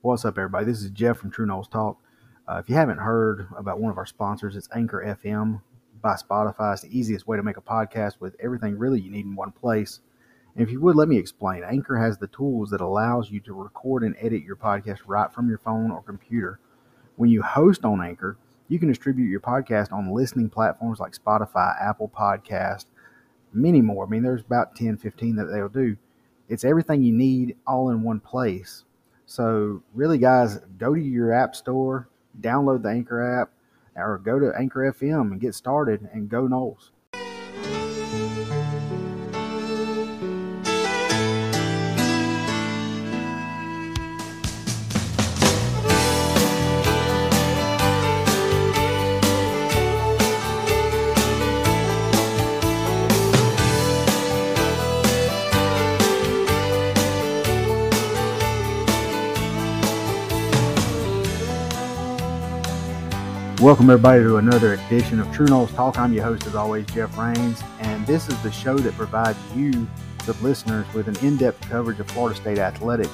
What's up, everybody? This is Jeff from True Noles Talk. Uh, if you haven't heard about one of our sponsors, it's Anchor FM by Spotify. It's the easiest way to make a podcast with everything really you need in one place. And if you would, let me explain. Anchor has the tools that allows you to record and edit your podcast right from your phone or computer. When you host on Anchor, you can distribute your podcast on listening platforms like Spotify, Apple Podcast, many more. I mean, there's about 10, 15 that they'll do. It's everything you need all in one place. So, really, guys, go to your app store, download the Anchor app, or go to Anchor FM and get started and go Noles. Welcome, everybody, to another edition of True Noles Talk. I'm your host, as always, Jeff Rains, and this is the show that provides you, the listeners, with an in depth coverage of Florida State athletics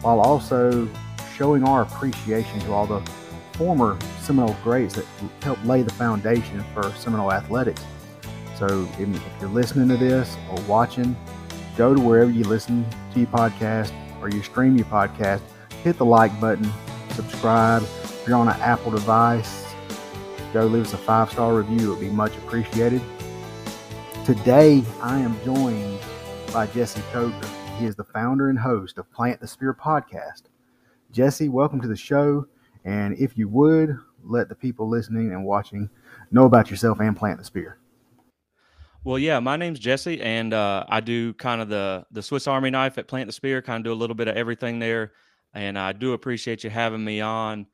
while also showing our appreciation to all the former Seminole greats that helped lay the foundation for Seminole athletics. So, if you're listening to this or watching, go to wherever you listen to your podcast or you stream your podcast, hit the like button, subscribe. If you're on an Apple device, go leave us a five star review. It would be much appreciated. Today, I am joined by Jesse Coger. He is the founder and host of Plant the Spear podcast. Jesse, welcome to the show. And if you would, let the people listening and watching know about yourself and Plant the Spear. Well, yeah, my name's Jesse, and uh, I do kind of the the Swiss Army knife at Plant the Spear. Kind of do a little bit of everything there, and I do appreciate you having me on.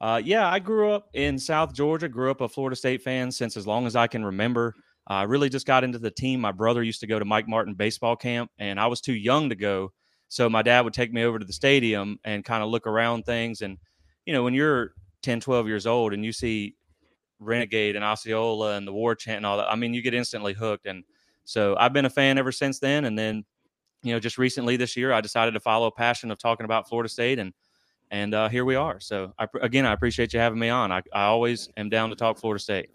Uh, yeah, I grew up in South Georgia. Grew up a Florida State fan since as long as I can remember. I really just got into the team. My brother used to go to Mike Martin baseball camp, and I was too young to go. So my dad would take me over to the stadium and kind of look around things. And you know, when you're 10, 12 years old and you see Renegade and Osceola and the War Chant and all that, I mean, you get instantly hooked. And so I've been a fan ever since then. And then, you know, just recently this year, I decided to follow a passion of talking about Florida State and and uh, here we are. So I, again, I appreciate you having me on. I, I always am down to talk Florida State.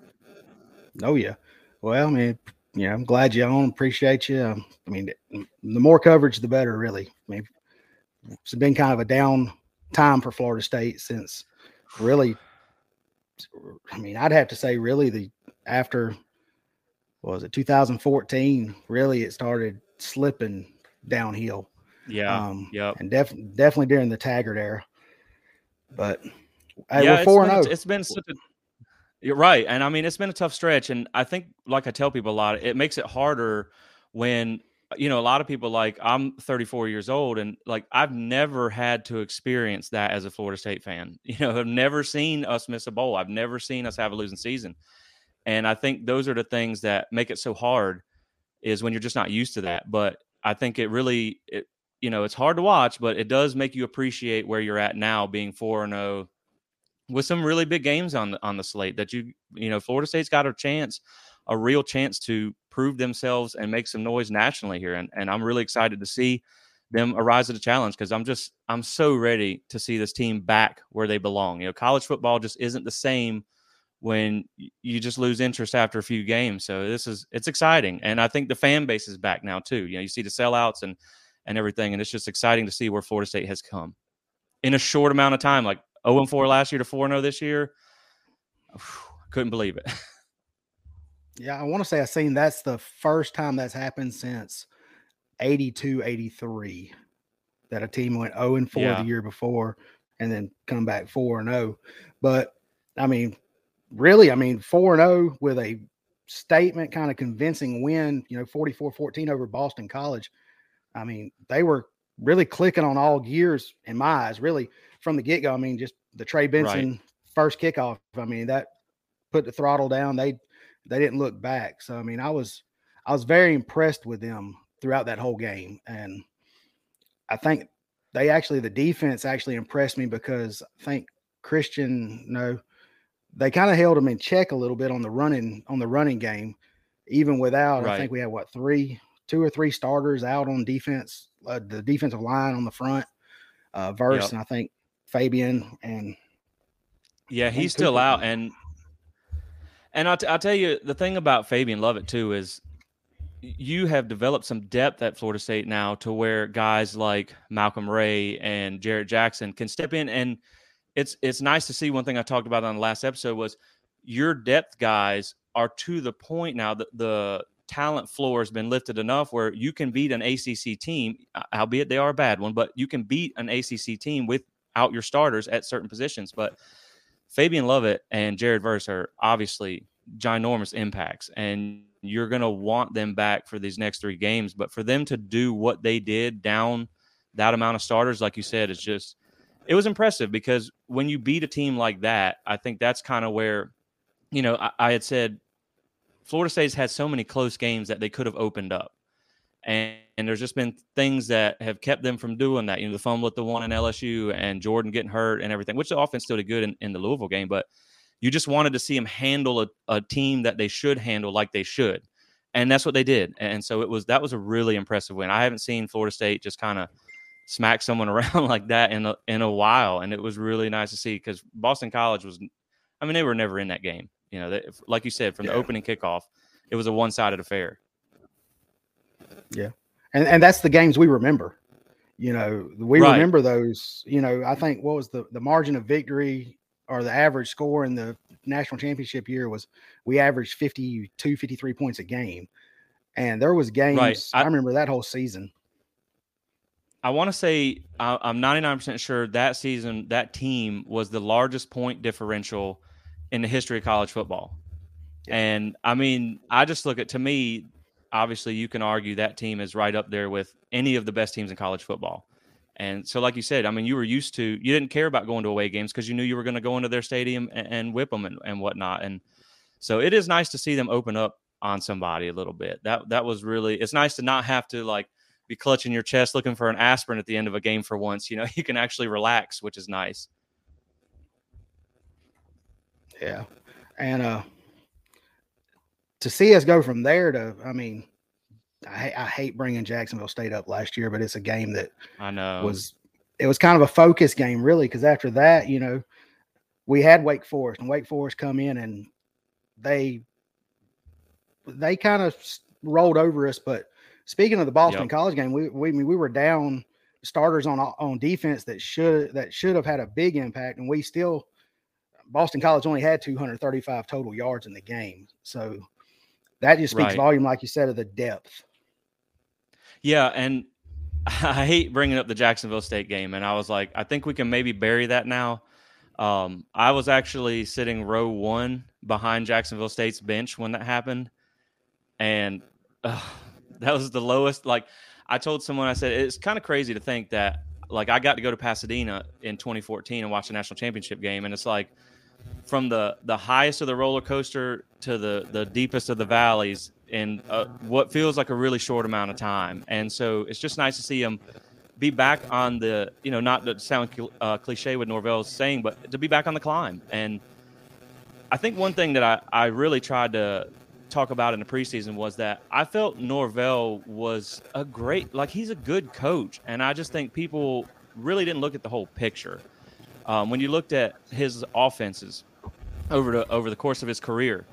Oh yeah. Well, I mean, yeah, I'm glad you on. Appreciate you. Um, I mean, the more coverage, the better. Really. I mean, it's been kind of a down time for Florida State since really. I mean, I'd have to say, really, the after was it 2014? Really, it started slipping downhill. Yeah. Um, yeah. And def- definitely during the Taggart era. But hey, yeah, we're four and zero. Oh. It's been such a you're right, and I mean it's been a tough stretch, and I think, like I tell people a lot, it makes it harder when you know a lot of people like I'm 34 years old, and like I've never had to experience that as a Florida State fan. You know, I've never seen us miss a bowl. I've never seen us have a losing season, and I think those are the things that make it so hard. Is when you're just not used to that. But I think it really it you know, it's hard to watch, but it does make you appreciate where you're at now, being four and zero, oh with some really big games on the on the slate. That you you know, Florida State's got a chance, a real chance to prove themselves and make some noise nationally here, and and I'm really excited to see them arise to the challenge because I'm just I'm so ready to see this team back where they belong. You know, college football just isn't the same when you just lose interest after a few games. So this is it's exciting, and I think the fan base is back now too. You know, you see the sellouts and and everything. And it's just exciting to see where Florida State has come in a short amount of time, like 0 4 last year to 4 0 this year. Couldn't believe it. Yeah, I want to say I've seen that's the first time that's happened since 82 83 that a team went 0 and 4 yeah. the year before and then come back 4 and 0. But I mean, really, I mean, 4 and 0 with a statement kind of convincing win, you know, 44 14 over Boston College. I mean, they were really clicking on all gears in my eyes, really from the get go. I mean, just the Trey Benson right. first kickoff. I mean, that put the throttle down. They they didn't look back. So I mean, I was I was very impressed with them throughout that whole game, and I think they actually the defense actually impressed me because I think Christian, know, they kind of held them in check a little bit on the running on the running game, even without. Right. I think we had what three two or three starters out on defense, uh, the defensive line on the front uh, Verse, yep. and I think Fabian and yeah, he's still out and and I'll, t- I'll tell you the thing about Fabian Lovett too is you have developed some depth at Florida State now to where guys like Malcolm Ray and Jarrett Jackson can step in and it's it's nice to see one thing I talked about on the last episode was your depth guys are to the point now that the talent floor has been lifted enough where you can beat an ACC team, uh, albeit they are a bad one, but you can beat an ACC team without your starters at certain positions. But Fabian Lovett and Jared Verse are obviously ginormous impacts, and you're going to want them back for these next three games. But for them to do what they did down that amount of starters, like you said, is just it was impressive because when you beat a team like that, I think that's kind of where, you know, I, I, had said Florida State's had so many close games that they could have opened up. And, and there's just been things that have kept them from doing that. You know, the fumble at the one in LSU and Jordan getting hurt and everything, which the offense still did good in, in the Louisville game. But you just wanted to see them handle a, a team that they should handle like they should. And that's what they did. And so it was that was a really impressive win. I haven't seen Florida State just kind of smack someone around like that in a, in a while. And it was really nice to see because Boston College was, I mean, they were never in that game. You know, they, like you said, from yeah. the opening kickoff, it was a one sided affair. Yeah. And, and that's the games we remember. You know, we right. remember those. You know, I think what was the, the margin of victory or the average score in the national championship year was we averaged 52, 53 points a game. And there was games, right. I, I remember that whole season. I want to say I'm 99% sure that season, that team was the largest point differential in the history of college football. Yeah. And I mean, I just look at, to me, obviously you can argue that team is right up there with any of the best teams in college football. And so, like you said, I mean, you were used to, you didn't care about going to away games because you knew you were going to go into their stadium and, and whip them and, and whatnot. And so it is nice to see them open up on somebody a little bit. That, that was really, it's nice to not have to like be clutching your chest looking for an aspirin at the end of a game for once. You know, you can actually relax, which is nice. Yeah. And, uh, to see us go from there to, I mean, I, I, hate bringing Jacksonville State up last year, but it's a game that I know was it was kind of a focus game, really, because after that, you know, we had Wake Forest and Wake Forest come in and they they kind of rolled over us. But speaking of the Boston yep. College game, we we we were down starters on on defense that should that should have had a big impact, and we still Boston College only had 235 total yards in the game, so that just speaks right. volume, like you said, of the depth. Yeah, and I hate bringing up the Jacksonville State game, and I was like, I think we can maybe bury that now. Um, I was actually sitting row one behind Jacksonville State's bench when that happened, and uh, that was the lowest. Like I told someone, I said it's kind of crazy to think that like I got to go to Pasadena in 2014 and watch the national championship game, and it's like from the the highest of the roller coaster to the the deepest of the valleys in uh, what feels like a really short amount of time. And so it's just nice to see him be back on the, you know, not to sound uh, cliche with Norvell's saying, but to be back on the climb. And I think one thing that I, I really tried to talk about in the preseason was that I felt Norvell was a great, like he's a good coach. And I just think people really didn't look at the whole picture. Um, when you looked at his offenses over the over the course of his career,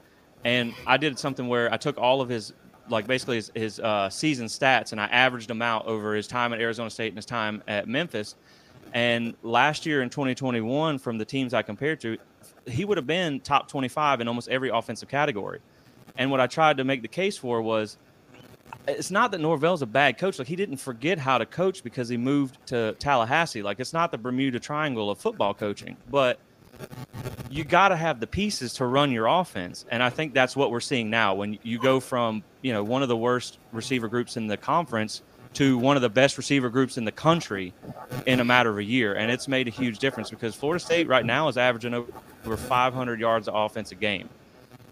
and I did something where I took all of his like basically his, his uh, season stats and I averaged them out over his time at Arizona State and his time at Memphis. And last year in 2021, from the teams I compared to, he would have been top 25 in almost every offensive category. And what I tried to make the case for was it's not that Norvell's a bad coach. Like he didn't forget how to coach because he moved to Tallahassee. Like it's not the Bermuda Triangle of football coaching, but you got to have the pieces to run your offense. And I think that's what we're seeing now when you go from, you know, one of the worst receiver groups in the conference to one of the best receiver groups in the country in a matter of a year. And it's made a huge difference because Florida State right now is averaging over 500 yards of offense a game.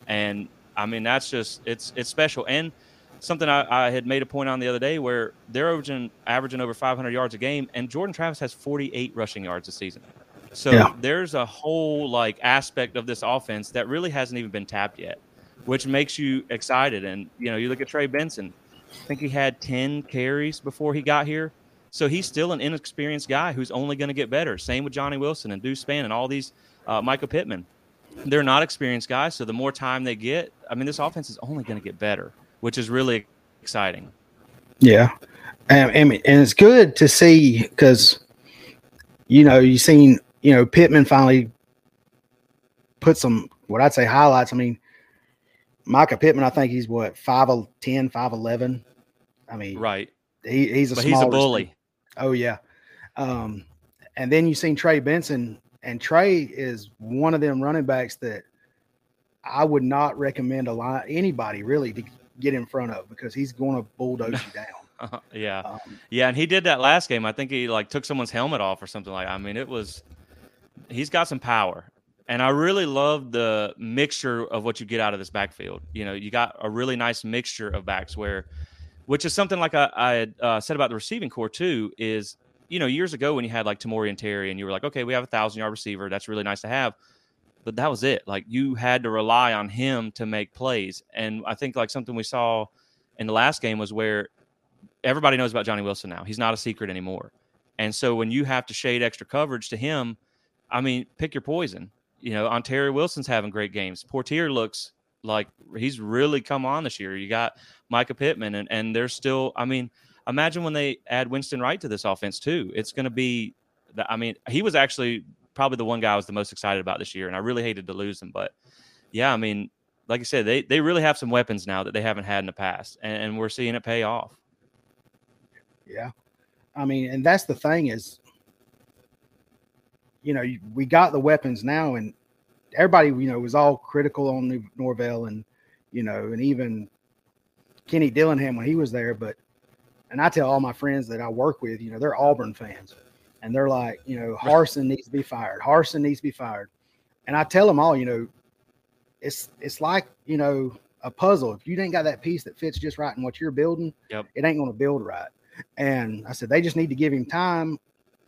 And I mean, that's just, it's, it's special. And something I, I had made a point on the other day where they're averaging, averaging over 500 yards a game and Jordan Travis has 48 rushing yards this season. So yeah. there's a whole like aspect of this offense that really hasn't even been tapped yet, which makes you excited. And you know, you look at Trey Benson. I think he had 10 carries before he got here. So he's still an inexperienced guy who's only going to get better. Same with Johnny Wilson and Deuce Spann and all these uh, Michael Pittman. They're not experienced guys, so the more time they get, I mean, this offense is only going to get better, which is really exciting. Yeah, and, and, and it's good to see because you know you've seen you know Pittman finally put some what I'd say highlights. I mean, Mycah Pittman, I think he's what 5'10, 5'11. I mean, right. He, he's a but he's a bully. Oh yeah. Um, and then you've seen Trey Benson, and Trey is one of them running backs that I would not recommend a lot anybody really to get in front of because he's going to bulldoze you down. yeah, um, yeah, and he did that last game. I think he like took someone's helmet off or something like. I mean, it was. He's got some power, and I really love the mixture of what you get out of this backfield. You know, you got a really nice mixture of backs where, which is something like I, I had uh, said about the receiving core too. Is you know years ago when you had like Tamorrion and Terry, and you were like, okay, we have a thousand yard receiver. That's really nice to have, but that was it. Like you had to rely on him to make plays, and I think like something we saw in the last game was where everybody knows about Johnny Wilson now. He's not a secret anymore, and so when you have to shade extra coverage to him, I mean, pick your poison you know, Ontaria Wilson's having great games. Poitier looks like he's really come on this year. You got Mycah Pittman, and, and there's still, I mean, imagine when they add Winston Wright to this offense, too. It's going to be, I mean, he was actually probably the one guy I was the most excited about this year, and I really hated to lose him. But yeah, I mean, like I said, they, they really have some weapons now that they haven't had in the past, and, and we're seeing it pay off. Yeah. I mean, and that's the thing is you know, we got the weapons now, and everybody, you know, was all critical on Norvell and, you know, and even Kenny Dillingham when he was there. But, and I tell all my friends that I work with, you know, they're Auburn fans, and they're like, you know, Harsin needs to be fired. Harsin needs to be fired. And I tell them all, you know, it's it's like you know a puzzle. If you ain't got that piece that fits just right in what you're building, yep. it ain't going to build right. And I said they just need to give him time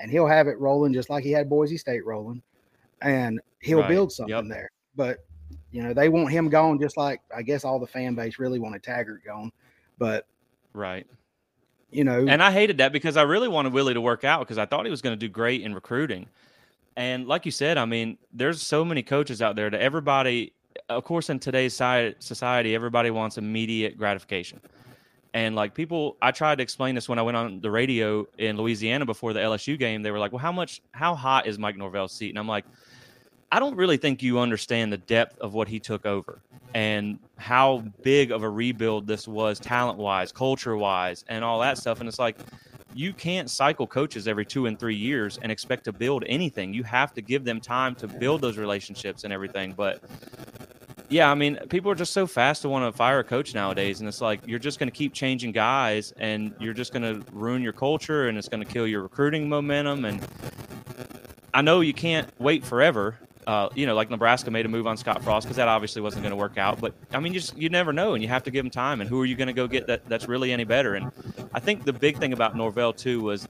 and he'll have it rolling just like he had Boise State rolling, and he'll right. build something yep. there. But you know, they want him gone just like I guess all the fan base really wanted Taggart gone. But right, you know, and I hated that because I really wanted Willie to work out because I thought he was going to do great in recruiting. And like you said, I mean, there's so many coaches out there that everybody, of course, in today's society, everybody wants immediate gratification. And like people, I tried to explain this when I went on the radio in Louisiana before the LSU game. They were like, "Well, how much, how hot is Mike Norvell's seat?" And I'm like, I don't really think you understand the depth of what he took over and how big of a rebuild this was, talent wise, culture wise, and all that stuff. And it's like, you can't cycle coaches every two and three years and expect to build anything. You have to give them time to build those relationships and everything. But yeah, I mean, people are just so fast to want to fire a coach nowadays, and it's like you're just going to keep changing guys, and you're just going to ruin your culture, and it's going to kill your recruiting momentum. And I know you can't wait forever. Uh, you know, like Nebraska made a move on Scott Frost because that obviously wasn't going to work out. But I mean, you just you never know, and you have to give him time. And who are you going to go get that that's really any better? And I think the big thing about Norvell too was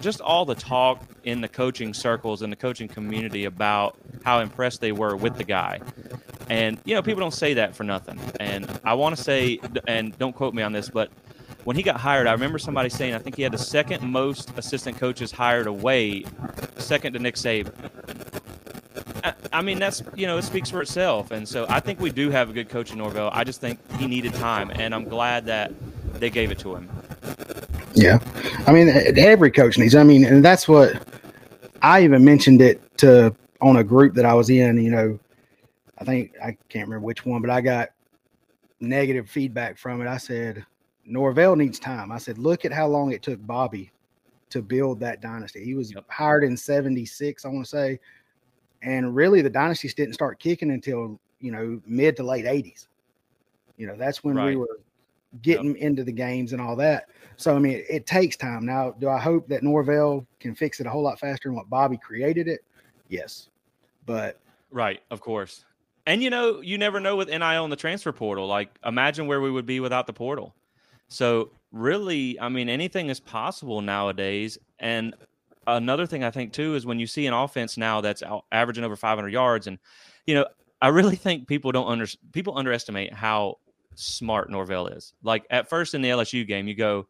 just all the talk in the coaching circles and the coaching community about how impressed they were with the guy. And you know, people don't say that for nothing. And I want to say, and don't quote me on this, but when he got hired, I remember somebody saying I think he had the second most assistant coaches hired away, second to Nick Saban. I, mean, that's you know, it speaks for itself. And so I think we do have a good coach in Norvell. I just think he needed time, and I'm glad that they gave it to him. Yeah, I mean, every coach needs. I mean, and that's what I even mentioned it to on a group that I was in. You know, I think I can't remember which one, but I got negative feedback from it. I said Norvell needs time. I said, look at how long it took Bobby to build that dynasty. He was yep. hired in '76, I want to say, and really the dynasties didn't start kicking until you know mid to late '80s. You know, that's when right. we were getting yep. into the games and all that. So I mean, it, it, takes time. Now, do I hope that Norvell can fix it a whole lot faster than what Bobby created it? Yes, but right, of course. And you know, you never know with NIL and the transfer portal. Like, imagine where we would be without the portal. So, really, I mean, anything is possible nowadays. And another thing I think too is when you see an offense now that's averaging over 500 yards, and you know, I really think people don't under people underestimate how smart Norvell is. Like at first in the LSU game, you go,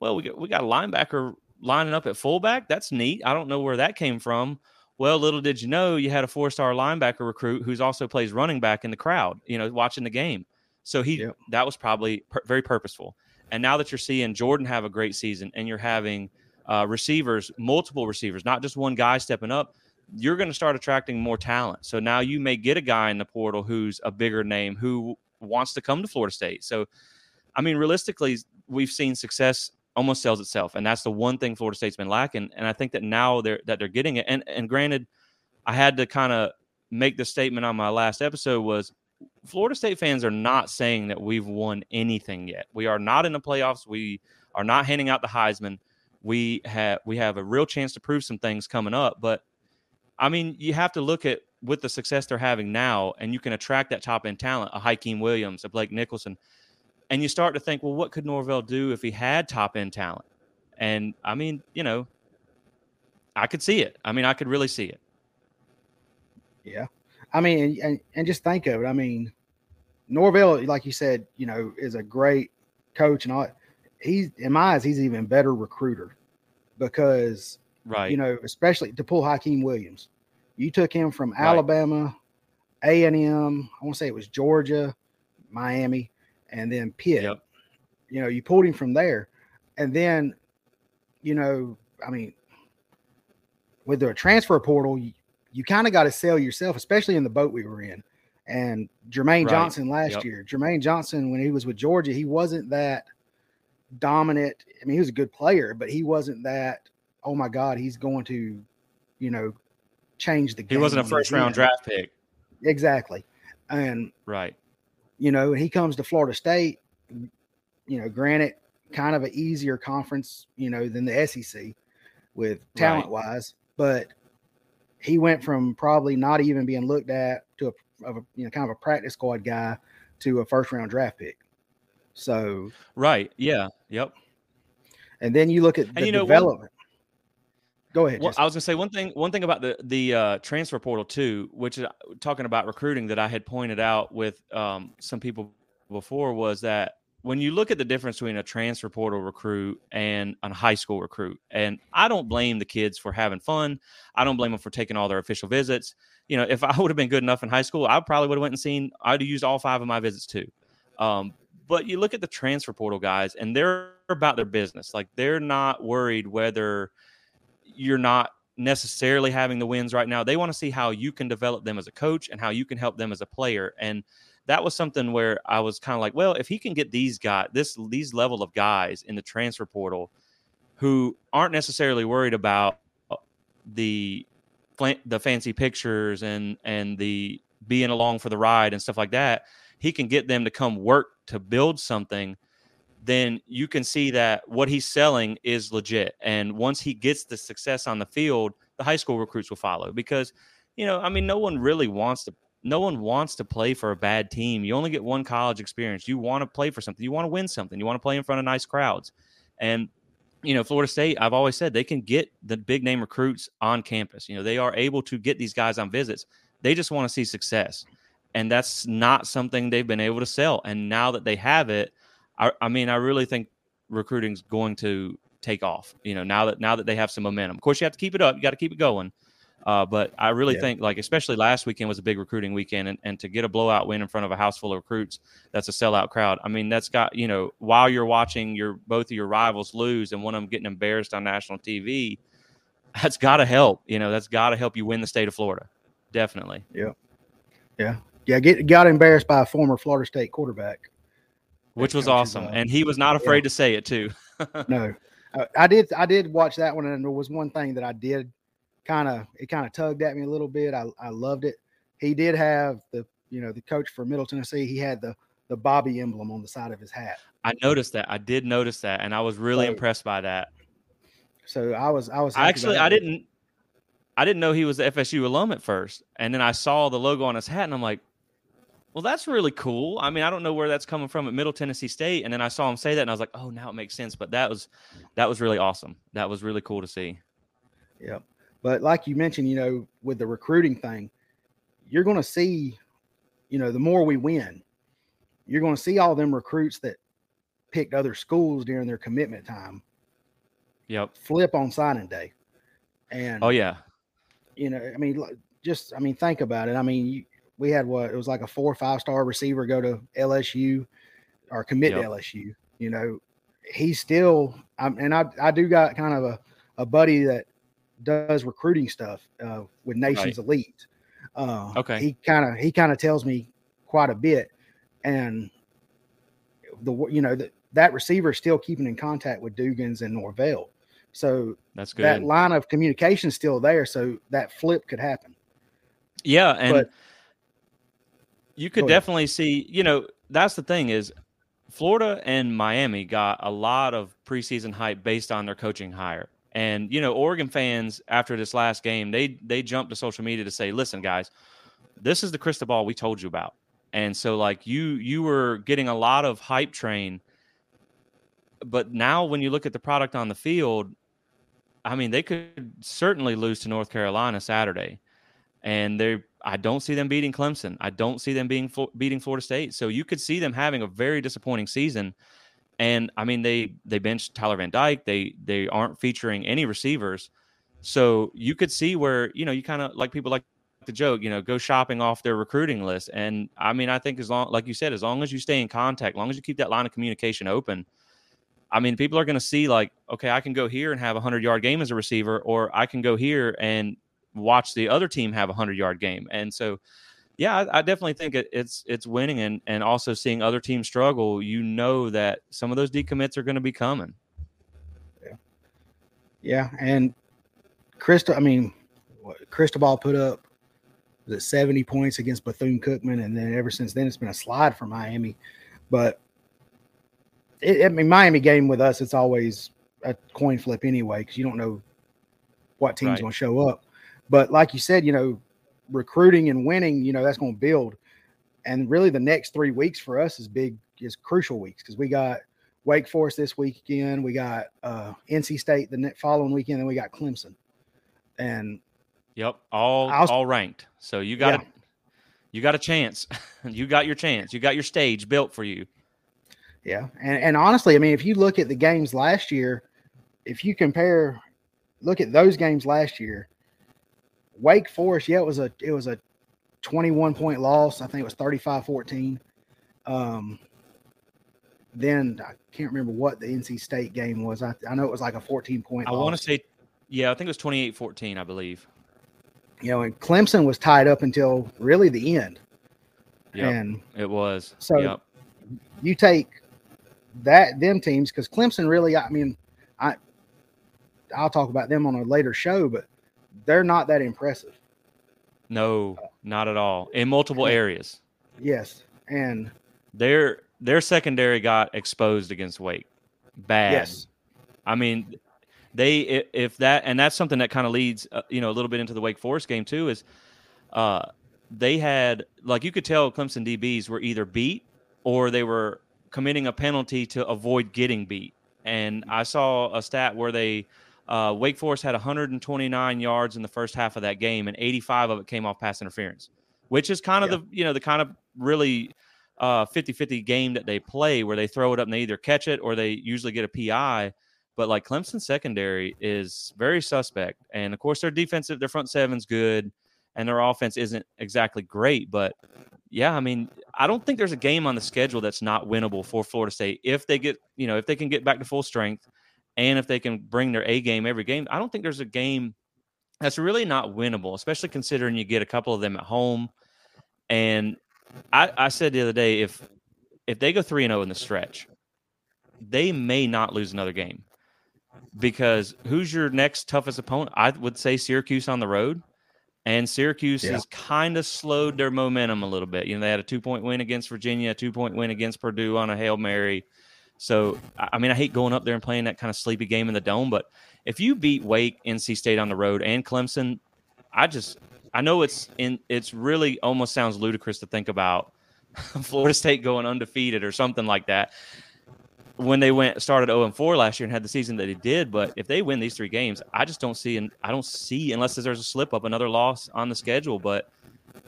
well, we got, we got a linebacker lining up at fullback. That's neat. I don't know where that came from. Well, little did you know, you had a four-star linebacker recruit who's also plays running back in the crowd. You know, watching the game. So he yep. that was probably per- very purposeful. And now that you're seeing Jordan have a great season, and you're having uh, receivers, multiple receivers, not just one guy stepping up, you're going to start attracting more talent. So now you may get a guy in the portal who's a bigger name who wants to come to Florida State. So, I mean, realistically, we've seen success almost sells itself, and that's the one thing Florida State's been lacking. And I think that now they're that they're getting it. And and granted, I had to kind of make the statement on my last episode was Florida State fans are not saying that we've won anything yet. We are not in the playoffs. We are not handing out the Heisman. We have we have a real chance to prove some things coming up, but I mean, you have to look at with the success they're having now, and you can attract that top end talent, a Hykeem Williams, a Blake Nichelson, and you start to think, well, what could Norvell do if he had top end talent? And I mean, you know, I could see it. I mean, I could really see it. Yeah, I mean, and, and just think of it. I mean, Norvell, like you said, you know, is a great coach and all. He's in my eyes, he's even better recruiter because right? You know, especially to pull Hykeem Williams. You took him from right. Alabama, A and M. I want to say it was Georgia, Miami, and then Pitt. Yep. You know, you pulled him from there, and then, you know, I mean, with the transfer portal, you, you kind of got to sell yourself, especially in the boat we were in. And Jermaine right. Johnson last yep. year, Jermaine Johnson, when he was with Georgia, he wasn't that dominant. I mean, he was a good player, but he wasn't that. Oh my God, he's going to, you know, change the game. He wasn't a first round draft pick. Exactly. And right. You know, he comes to Florida State, you know, granted, kind of an easier conference, you know, than the SEC with talent right. wise, but he went from probably not even being looked at to a, of a you know kind of a practice squad guy to a first round draft pick. So right, yeah, yep. And then you look at the you know, development. Go ahead. Well, I was gonna say one thing. One thing about the the uh, transfer portal too, which is uh, talking about recruiting that I had pointed out with um, some people before, was that when you look at the difference between a transfer portal recruit and a high school recruit, and I don't blame the kids for having fun. I don't blame them for taking all their official visits. You know, if I would have been good enough in high school, I probably would have went and seen. I'd have used all five of my visits too. Um, but you look at the transfer portal guys, and they're about their business. Like they're not worried whether you're not necessarily having the wins right now. They want to see how you can develop them as a coach and how you can help them as a player. And that was something where I was kind of like, well, if he can get these guys, this these level of guys in the transfer portal who aren't necessarily worried about uh, the the fancy pictures and and the being along for the ride and stuff like that, he can get them to come work to build something then you can see that what he's selling is legit. And once he gets the success on the field, the high school recruits will follow because, you know, I mean, no one really wants to. No one wants to play for a bad team. You only get one college experience. You want to play for something. You want to win something. You want to play in front of nice crowds. And you know, Florida State, I've always said they can get the big name recruits on campus. You know, they are able to get these guys on visits. They just want to see success. And that's not something they've been able to sell. And now that they have it, I, I mean, I really think recruiting's going to take off. You know, now that now that they have some momentum. Of course, you have to keep it up. You got to keep it going. Uh, but I really yeah. think, like, especially last weekend was a big recruiting weekend, and, and to get a blowout win in front of a house full of recruits, that's a sellout crowd. I mean, that's got you know, while you're watching your both of your rivals lose and one of them getting embarrassed on national TV, that's got to help. You know, that's got to help you win the state of Florida. Definitely. Yeah. Yeah. Yeah. Get got embarrassed by a former Florida State quarterback which was awesome, and he was not afraid yeah. to say it too. no, uh, I did. I did watch that one, and there was one thing that I did kind of it kind of tugged at me a little bit. I I loved it. He did have the you know the coach for Middle Tennessee. He had the the Bobby emblem on the side of his hat. I noticed that. I did notice that, and I was really so, impressed by that. So I was I was actually I didn't I didn't know he was the FSU alum at first, and then I saw the logo on his hat, and I'm like, well, that's really cool. I mean, I don't know where that's coming from at Middle Tennessee State, and then I saw him say that, and I was like, "Oh, now it makes sense." But that was that was really awesome. That was really cool to see. Yeah, but like you mentioned, you know, with the recruiting thing, you're going to see, you know, the more we win, you're going to see all them recruits that picked other schools during their commitment time yep. flip on signing day. And oh yeah, you know, I mean, just I mean, think about it. I mean, you, we had what it was like a four or five star receiver go to LSU or commit yep. to LSU. You know, he's still, I'm, and I I do got kind of a a buddy that does recruiting stuff uh, with Nations right. Elite. Uh, okay, he kind of he kind of tells me quite a bit, and the you know that that receiver is still keeping in contact with Dugans and Norvell. So that's good. That line of communication is still there, so that flip could happen. Yeah, and but, you could definitely see. You know, that's the thing is, Florida and Miami got a lot of preseason hype based on their coaching hire. And you know, Oregon fans after this last game, they they jumped to social media to say, "Listen, guys, this is the crystal ball we told you about." And so, like you, you were getting a lot of hype train, but now when you look at the product on the field, I mean, they could certainly lose to North Carolina Saturday, and they I don't see them beating Clemson. I don't see them being beating Florida State. So you could see them having a very disappointing season. And I mean, they they benched Tyler Van Dyke. They they aren't featuring any receivers. So you could see where you know you kind of like people like the joke, you know, go shopping off their recruiting list. And I mean, I think as long, like you said, as long as you stay in contact, as long as you keep that line of communication open, I mean, people are going to see like, okay, I can go here and have a hundred yard game as a receiver, or I can go here and watch the other team have a hundred yard game. And so, yeah, I, I definitely think it, it's it's winning, and and also seeing other teams struggle. You know that some of those decommits are going to be coming. Yeah, yeah, and Crystal. I mean, Cristobal put up was it 70 points against Bethune Cookman, and then ever since then it's been a slide for Miami. But it, I mean, Miami game with us, it's always a coin flip anyway because you don't know what team's right. going to show up. But like you said, you know, recruiting and winning, you know, that's going to build. And really, the next three weeks for us is big, is crucial weeks because we got Wake Forest this weekend, we got uh, NC State the following weekend, and we got Clemson. And Yep, all was, all ranked. So you got yeah. a, you got a chance. you got your chance. You got your stage built for you. Yeah, and and honestly, I mean, if you look at the games last year, if you compare, look at those games last year. Wake Forest, yeah, it was a it was a 21 point loss. I think it was 35-14. Um, then I can't remember what the NC State game was. I, I know it was like a 14 point. I want to say, yeah, I think it was 28 14, I believe you know, and Clemson was tied up until really the end. Yeah, and it was. So yep. you take that them teams because Clemson really, I mean, I I'll talk about them on a later show, but they're not that impressive. No, not at all. In multiple areas. Yes, and their their secondary got exposed against Wake. Bad. Yes. I mean, they if that and that's something that kind of leads uh, you know a little bit into the Wake Forest game too is uh they had like you could tell Clemson DBs were either beat or they were committing a penalty to avoid getting beat. And I saw a stat where they uh, Wake Forest had 129 yards in the first half of that game, and 85 of it came off pass interference, which is kind of yeah. the you know the kind of really uh, 50-50 game that they play where they throw it up and they either catch it or they usually get a PI. But like Clemson secondary is very suspect, and of course their defensive, their front seven's good, and their offense isn't exactly great. But yeah, I mean, I don't think there's a game on the schedule that's not winnable for Florida State if they get, you know, if they can get back to full strength, and if they can bring their A game every game. I don't think there's a game that's really not winnable, especially considering you get a couple of them at home. And I, I said the other day, if if they go three and zero oh in the stretch, they may not lose another game because who's your next toughest opponent? I would say Syracuse on the road. And Syracuse yeah. has kind of slowed their momentum a little bit. You know, they had a two point win against Virginia, a two point win against Purdue on a Hail Mary. So, I mean, I hate going up there and playing that kind of sleepy game in the dome, but if you beat Wake, NC State on the road, and Clemson, I just, I know it's in, it's really almost sounds ludicrous to think about Florida State going undefeated or something like that when they went started 0 and 4 last year and had the season that he did. But if they win these three games, I just don't see and I don't see unless there's a slip up another loss on the schedule. But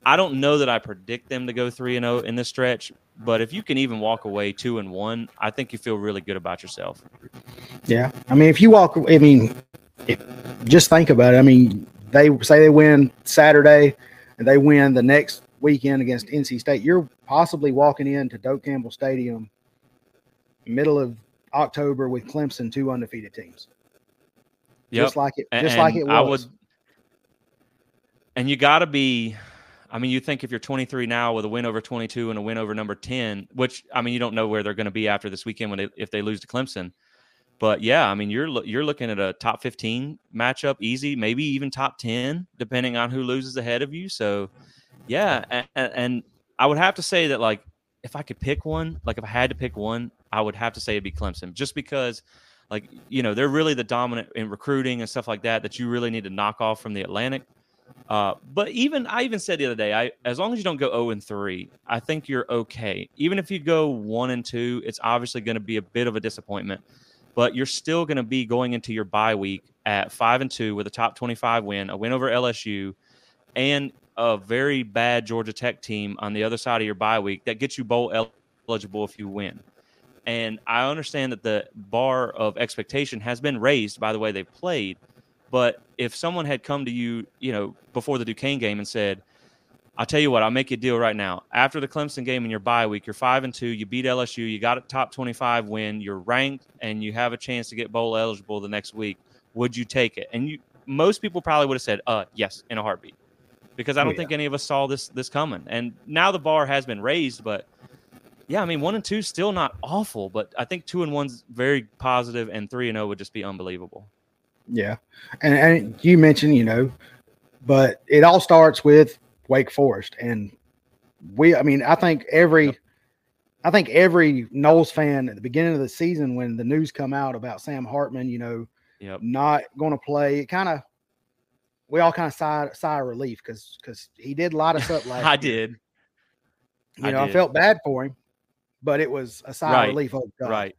I don't know that I predict them to go three and 0 in this stretch. But if you can even walk away two and one, I think you feel really good about yourself. Yeah, I mean, if you walk, I mean, if, just think about it. I mean, they say they win Saturday, and they win the next weekend against NC State. You're possibly walking into Doak Campbell Stadium middle of October with Clemson, two undefeated teams. Yep. Just like it, just and like it was. I would, and you got to be I mean, you think if you're 23 now with a win over 22 and a win over number 10, which I mean, you don't know where they're going to be after this weekend when they, if they lose to Clemson. But yeah, I mean, you're you're looking at a top 15 matchup, easy, maybe even top 10, depending on who loses ahead of you. So, yeah, and, and I would have to say that like if I could pick one, like if I had to pick one, I would have to say it'd be Clemson, just because like you know they're really the dominant in recruiting and stuff like that that you really need to knock off from the Atlantic. Uh, but even I even said the other day, I as long as you don't go 0 and 3, I think you're okay. Even if you go 1 and 2, it's obviously going to be a bit of a disappointment, but you're still going to be going into your bye week at 5 and 2 with a top 25 win, a win over LSU, and a very bad Georgia Tech team on the other side of your bye week that gets you bowl eligible if you win. And I understand that the bar of expectation has been raised by the way they've played but if someone had come to you, you know, before the Duquesne game and said, I'll tell you what, I'll make you a deal right now. After the Clemson game in your bye week, you're five and two, you beat LSU, you got a top 25 win, you're ranked, and you have a chance to get bowl eligible the next week. Would you take it? And you, most people probably would have said, uh, yes, in a heartbeat. Because I don't oh, yeah. think any of us saw this this coming. And now the bar has been raised, but yeah, I mean one and two still not awful, but I think two and one's very positive, and three and oh would just be unbelievable. Yeah, and and you mentioned you know, but it all starts with Wake Forest, and we. I mean, I think every. I think every Noles fan at the beginning of the season, when the news come out about Sam Hartman, you know, yep. not going to play, it kind of we all kind of sigh sigh of relief because because he did light us up last. I year. did. You know, I, I, felt bad for him, but it was a sigh right. of relief. Oh God. Right.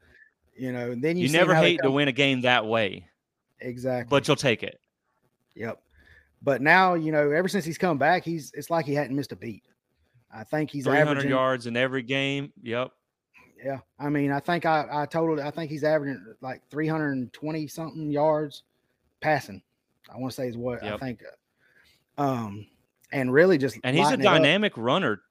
You know, and then you, you never hate to win a game that way. Exactly. But you'll take it. Yep. But now, you know, ever since he's come back, he's it's like he hadn't missed a beat. I think he's 300 averaging, yards in every game. Yep. Yeah. I mean, I think I, I totaled, I think he's averaging like 320 something yards passing. I want to say is what yep. I think. Um, and really just, and he's a dynamic runner.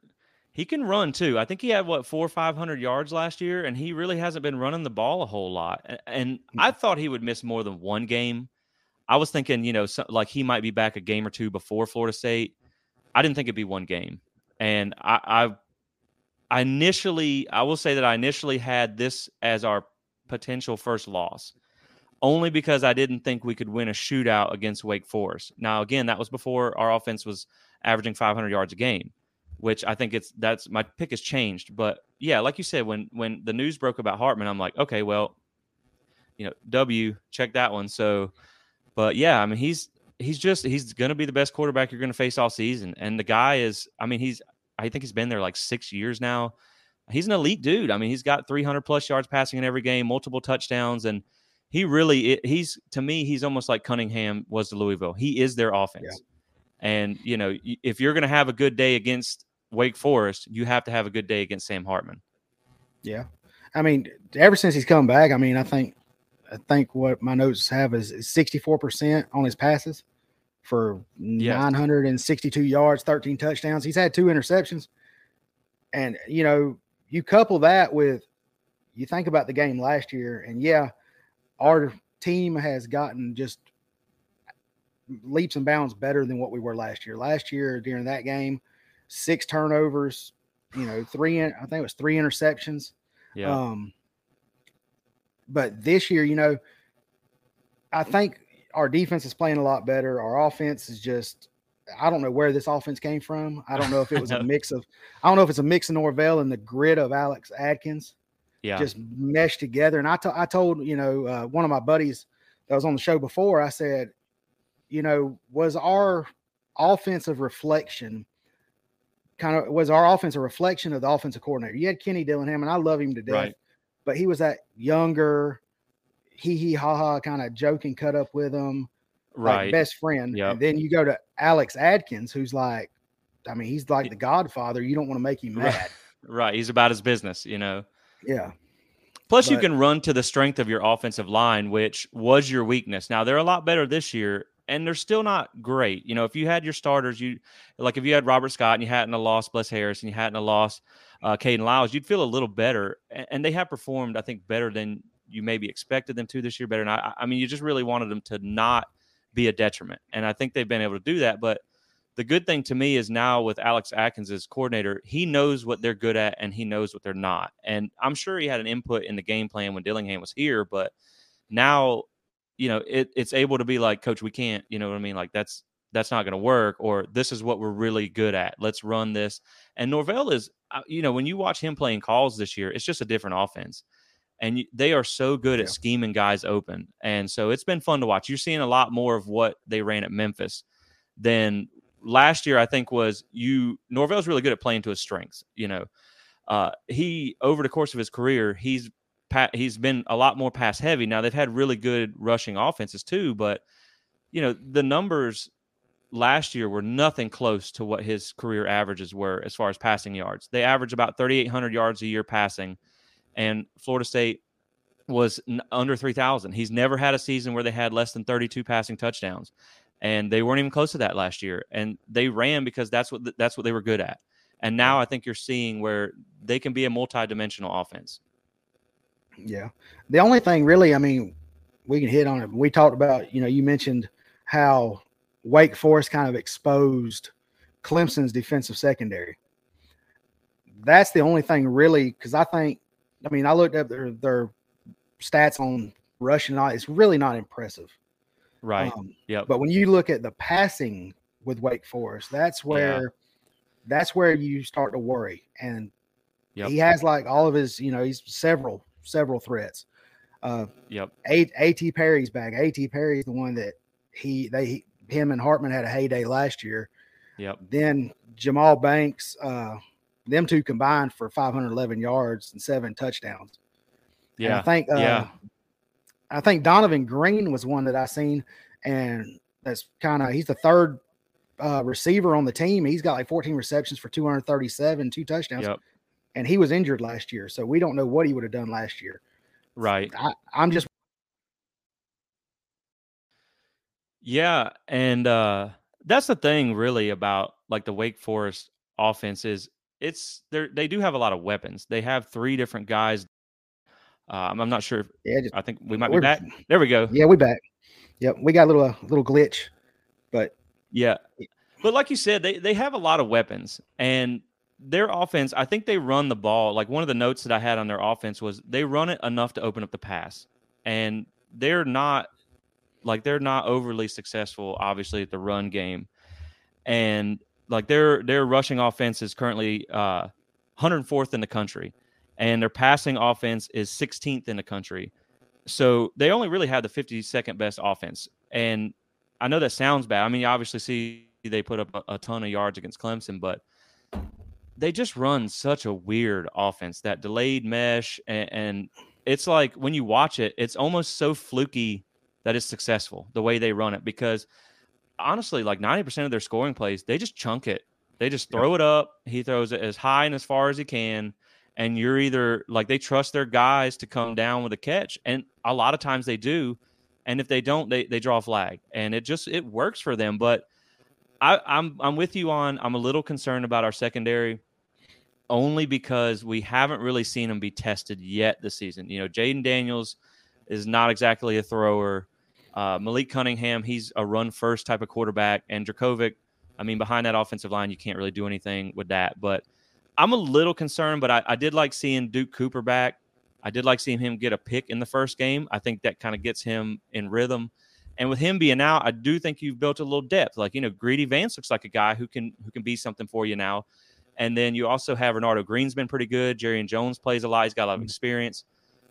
He can run too. I think he had what four or five hundred yards last year, and he really hasn't been running the ball a whole lot. And I mm. thought he would miss more than one game. I was thinking, you know, so, like he might be back a game or two before Florida State. I didn't think it'd be one game, and I, I, I initially, I will say that I initially had this as our potential first loss, only because I didn't think we could win a shootout against Wake Forest. Now, again, that was before our offense was averaging 500 yards a game which I think it's that's my pick has changed. But yeah, like you said, when when the news broke about Hartman, I'm like, okay, well, you know, W, check that one. So, but yeah, I mean, he's he's just he's going to be the best quarterback you're going to face all season, and the guy is, I mean, he's I think he's been there like six years now. He's an elite dude. I mean, he's got 300 plus yards passing in every game, multiple touchdowns, and he really he's to me he's almost like Cunningham was to Louisville. He is their offense. Yeah. And you know, if you're going to have a good day against Wake Forest, you have to have a good day against Sam Hartman. Yeah, I mean, ever since he's come back, I mean, I think, I think what my notes have is sixty four percent on his passes for yeah. nine hundred and sixty two yards, thirteen touchdowns. He's had two interceptions, and you know, you couple that with, you think about the game last year, and yeah, our team has gotten just leaps and bounds better than what we were last year. Last year during that game, six turnovers, you know, three I think it was three interceptions. Yeah. Um, but this year, you know, I think our defense is playing a lot better. Our offense is just I don't know where this offense came from. I don't know if it was a mix of I don't know if it's a mix of Norvell and the grit of Alex Atkins. Yeah. Just meshed together. And I, to, I told, you know, uh, one of my buddies that was on the show before, I said, you know, was our offensive reflection kind of was our offense a reflection of the offensive coordinator? You had Kenny Dillingham, and I love him to death, right. but he was that younger, hee hee ha ha kind of joking cut up with him, right? Like best friend. Yep. And then you go to Alex Atkins, who's like, I mean, he's like the Godfather. You don't want to make him mad. right. He's about his business, you know. Yeah. Plus, but, you can run to the strength of your offensive line, which was your weakness. Now they're a lot better this year, and they're still not great. You know, if you had your starters, you like if you had Robert Scott and you hadn't lost Bless Harris and you hadn't lost uh, Kayden Lyles, you'd feel a little better. And, and, they have performed, I think, better than you maybe expected them to this year. Better, than I, I mean, you just really wanted them to not be a detriment, and I think they've been able to do that. But the good thing to me is now with Alex Atkins as coordinator, he knows what they're good at and he knows what they're not. And I'm sure he had an input in the game plan when Dillingham was here, but now, you know, it, it's able to be like, Coach, we can't, you know what I mean? Like that's that's not going to work, or this is what we're really good at. Let's run this. And Norvell is, uh, you know, when you watch him playing calls this year, it's just a different offense. And they are so good yeah. at scheming guys open. And so it's been fun to watch. You're seeing a lot more of what they ran at Memphis than last year, I think was you Norvell's really good at playing to his strengths. You know, uh, he over the course of his career, he's he's been a lot more pass heavy. Now they've had really good rushing offenses too, but you know the numbers last year were nothing close to what his career averages were as far as passing yards. They average about 3,800 yards a year passing, and Florida State was under 3,000. He's never had a season where they had less than 32 passing touchdowns and they weren't even close to that last year. And they ran because that's what that's what they were good at. And now I think you're seeing where they can be a multi-dimensional offense. Yeah. The only thing really, I mean, we can hit on it. We talked about, you know, you mentioned how Wake Forest kind of exposed Clemson's defensive secondary. That's the only thing really, because I think, I mean, I looked up their their stats on rushing. It's really not impressive. Right. Um, yeah. But when you look at the passing with Wake Forest, that's where yeah. that's where you start to worry. And yep. he has like all of his, you know, he's several several threats. Uh, yep. A- A.T. Perry's back. A.T. Perry's the one that he they him and Hartman had a heyday last year. Yep. Then Jahmal Banks, uh, them two combined for 511 yards and seven touchdowns. Yeah. And I think uh, yeah. I think Donavon Greene was one that I seen, and that's kind of he's the third uh, receiver on the team. He's got like 14 receptions for 237, two touchdowns, yep. And he was injured last year, so we don't know what he would have done last year. Right. I, I'm just. Yeah, and uh, that's the thing, really, about like the Wake Forest offense is it's they they do have a lot of weapons. They have three different guys um, I'm not sure. If, yeah, just, I think we might be back. There we go. Yeah, we back. Yep, we got a little a little glitch, but yeah, but like you said, they they have a lot of weapons and their offense. I think they run the ball. Like one of the notes that I had on their offense was they run it enough to open up the pass, and they're not like they're not overly successful, obviously at the run game, and like their their rushing offense is currently uh, 104th in the country and their passing offense is 16th in the country. So they only really have the 52nd best offense. And I know that sounds bad. I mean, you obviously see they put up a, a ton of yards against Clemson, but they just run such a weird offense that delayed mesh. And, and it's like when you watch it, it's almost so fluky that it's successful the way they run it because honestly, like 90% of their scoring plays, they just chunk it. They just throw it up. He throws it as high and as far as he can and you're either like they trust their guys to come down with a catch and a lot of times they do and if they don't they, they draw a flag and it just it works for them but I, I'm I'm with you on I'm a little concerned about our secondary only because we haven't really seen them be tested yet this season. You know, Jayden Daniels is not exactly a thrower. Uh, Malik Cunningham, he's a run first type of quarterback, and Jurkovec, I mean, behind that offensive line, you can't really do anything with that. But I'm a little concerned, but I, I did like seeing Duke Cooper back. I did like seeing him get a pick in the first game. I think that kind of gets him in rhythm. And with him being out, I do think you've built a little depth. Like, you know, Greedy Vance looks like a guy who can who can be something for you now. And then you also have Renardo Green's been pretty good. Jarrian Jones plays a lot. He's got a lot of mm-hmm. experience.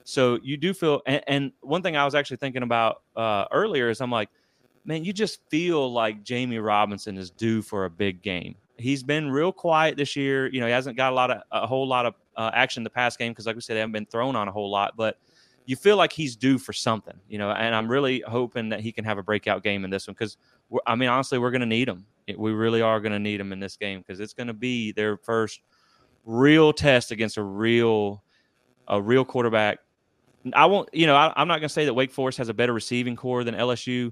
So you do feel and, and one thing I was actually thinking about uh, earlier is I'm like, man, you just feel like Jammie Robinson is due for a big game he's been real quiet this year. You know, he hasn't got a lot of a whole lot of uh, action in the past game because, like we said, they haven't been thrown on a whole lot. But you feel like he's due for something, you know. And I'm really hoping that he can have a breakout game in this one because, I mean, honestly, we're going to need him. We really are going to need him in this game because it's going to be their first real test against a real a real quarterback. I won't, you know, I, am not going to say that Wake Forest has a better receiving core than LSU,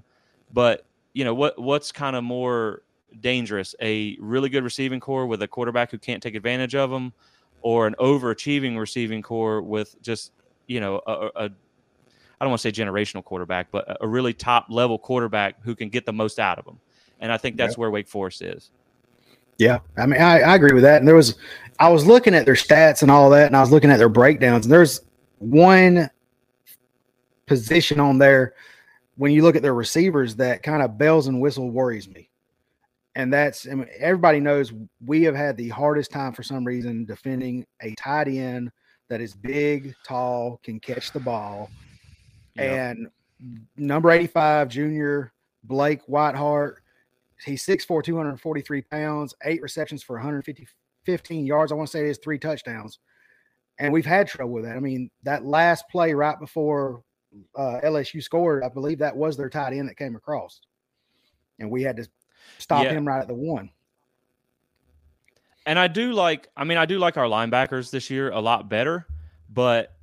but you know what what's kind of more dangerous: a really good receiving core with a quarterback who can't take advantage of them, or an overachieving receiving core with just you know a, a I don't want to say generational quarterback, but a really top level quarterback who can get the most out of them. And I think that's where Wake Forest is. Yeah, I mean, I, I, agree with that. And there was, I was looking at their stats and all that, and I was looking at their breakdowns. And there's one position on there when you look at their receivers that kind of bells and whistle worries me. And that's, I mean, everybody knows we have had the hardest time for some reason defending a tight end that is big, tall, can catch the ball. Yep. And number 85, junior Blake Whiteheart, He's 6'4, 243 pounds, eight receptions for 150, 15 yards. I want to say it is three touchdowns. And we've had trouble with that. I mean, that last play right before uh, LSU scored, I believe that was their tight end that came across. And we had to stop yeah. him right at the one. And I do like, I mean, I do like our linebackers this year a lot better, but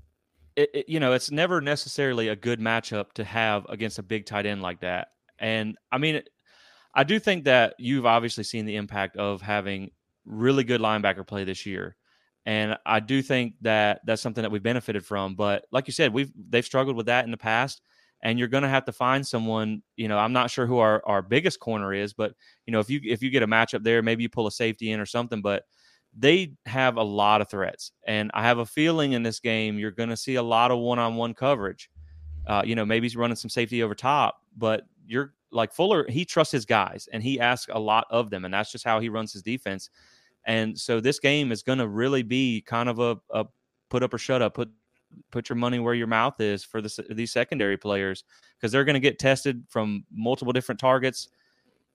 it, it, you know, it's never necessarily a good matchup to have against a big tight end like that. And I mean, I do think that you've obviously seen the impact of having really good linebacker play this year. And I do think that that's something that we've benefited from. But like you said, we've they've struggled with that in the past. And you're going to have to find someone. You know, I'm not sure who our, our biggest corner is, but you know, if you if you get a matchup there, maybe you pull a safety in or something. But they have a lot of threats, and I have a feeling in this game you're going to see a lot of one-on-one coverage. Uh, you know, maybe he's running some safety over top, but you're like Fuller, he trusts his guys and he asks a lot of them, and that's just how he runs his defense. And so this game is going to really be kind of a, a, put up or shut up, put put your money where your mouth is for the, these secondary players because they're going to get tested from multiple different targets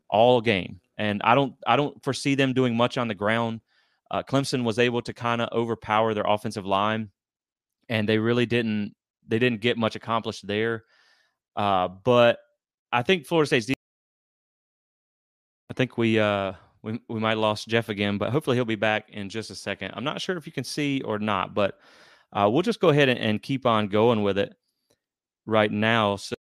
all game. And I don't I don't foresee them doing much on the ground. Uh, Clemson was able to kind of overpower their offensive line, and they really didn't they didn't get much accomplished there. Uh, but I think Florida State's. I think we uh we we might lost Jeff again, but hopefully he'll be back in just a second. I'm not sure if you can see or not, but uh, we'll just go ahead and, and keep on going with it right now. So,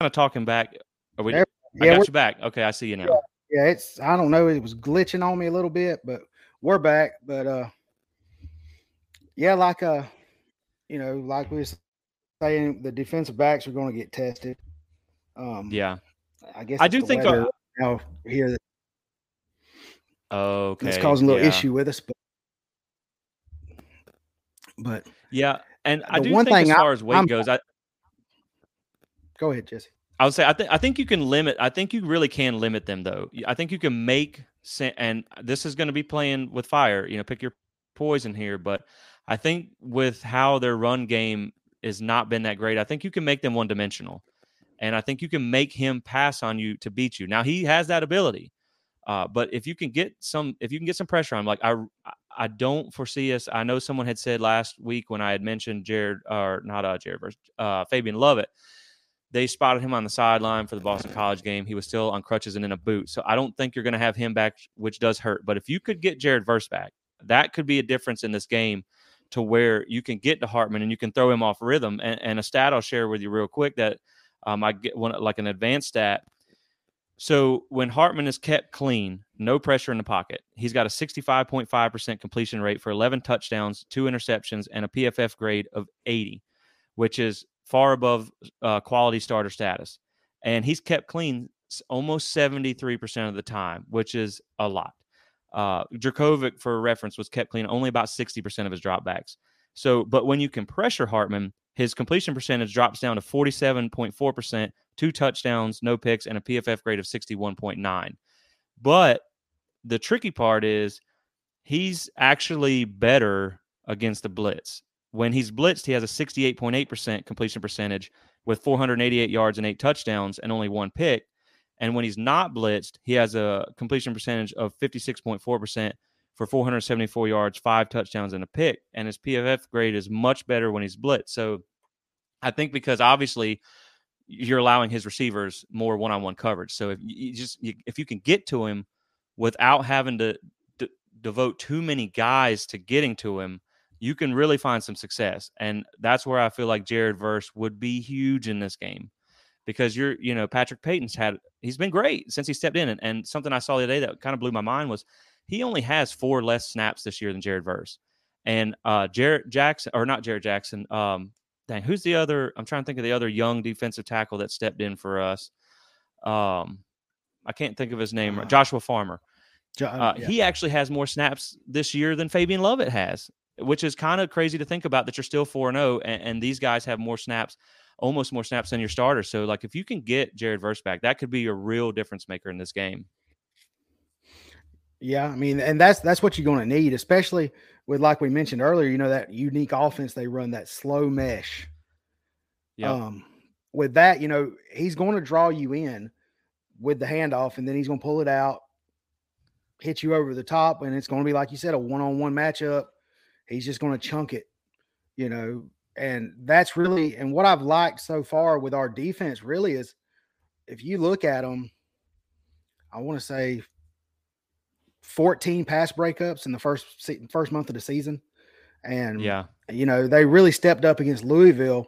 kind of talking back. Are we? Yeah, I got you back. Okay, I see you now. Yeah, it's. I don't know. It was glitching on me a little bit, but we're back. But uh, yeah, like uh, you know, like we saying the defensive backs are going to get tested. Um, yeah, I guess I do think uh, now here that okay, it's causing a little yeah. issue with us, but but yeah, and I do one think thing as far I, as weight I'm, goes, I go ahead, Jesse. I would say I think I think you can limit. I think you really can limit them though. I think you can make and this is going to be playing with fire. You know, pick your poison here, but I think with how their run game has not been that great. I think you can make them one dimensional, and I think you can make him pass on you to beat you. Now he has that ability, uh, but if you can get some, if you can get some pressure on him, like I, I don't foresee us. I know someone had said last week when I had mentioned Jared or not uh, Jared, uh, Fabian Lovett. They spotted him on the sideline for the Boston College game. He was still on crutches and in a boot. So I don't think you're going to have him back, which does hurt. But if you could get Jared Verse back, that could be a difference in this game to where you can get to Hartman and you can throw him off rhythm. And, and a stat I'll share with you real quick that um, I get one like an advanced stat. So when Hartman is kept clean, no pressure in the pocket, he's got a 65.5% completion rate for 11 touchdowns, two interceptions, and a PFF grade of 80, which is far above uh, quality starter status. And he's kept clean almost 73% of the time, which is a lot. Uh, Jurkovec, for reference, was kept clean only about 60% of his dropbacks. So, but when you can pressure Hartman, his completion percentage drops down to 47.4%, two touchdowns, no picks, and a PFF grade of 61.9. But the tricky part is he's actually better against the blitz. When he's blitzed, he has a 68.8% completion percentage with 488 yards and eight touchdowns and only one pick. And when he's not blitzed, he has a completion percentage of 56.4% for 474 yards, five touchdowns, and a pick. And his PFF grade is much better when he's blitzed. So I think because obviously you're allowing his receivers more one-on-one coverage. So if you just if you can get to him without having to devote too many guys to getting to him, you can really find some success. And that's where I feel like Jared Verse would be huge in this game because you're, you know, Patrick Payton's had, he's been great since he stepped in. And, and something I saw the other day that kind of blew my mind was he only has four less snaps this year than Jared Verse. And uh, Jarrett Jackson, or not Jarrett Jackson, um, dang, who's the other? I'm trying to think of the other young defensive tackle that stepped in for us. Um, I can't think of his name. Uh, Joshua Farmer. Uh, yeah. He actually has more snaps this year than Fabian Lovett has, which is kind of crazy to think about that you're still 4 0 and these guys have more snaps, almost more snaps than your starter. So, like, if you can get Jared Verse back, that could be a real difference maker in this game. Yeah, I mean, and that's that's what you're going to need, especially with like we mentioned earlier. You know that unique offense they run, that slow mesh. Yeah. Um, with that, you know, he's going to draw you in with the handoff, and then he's going to pull it out, hit you over the top, and it's going to be like you said, a one-on-one matchup. He's just going to chunk it, you know, and that's really and what I've liked so far with our defense really is if you look at them, I want to say 14 pass breakups in the first first month of the season, and yeah, you know they really stepped up against Louisville.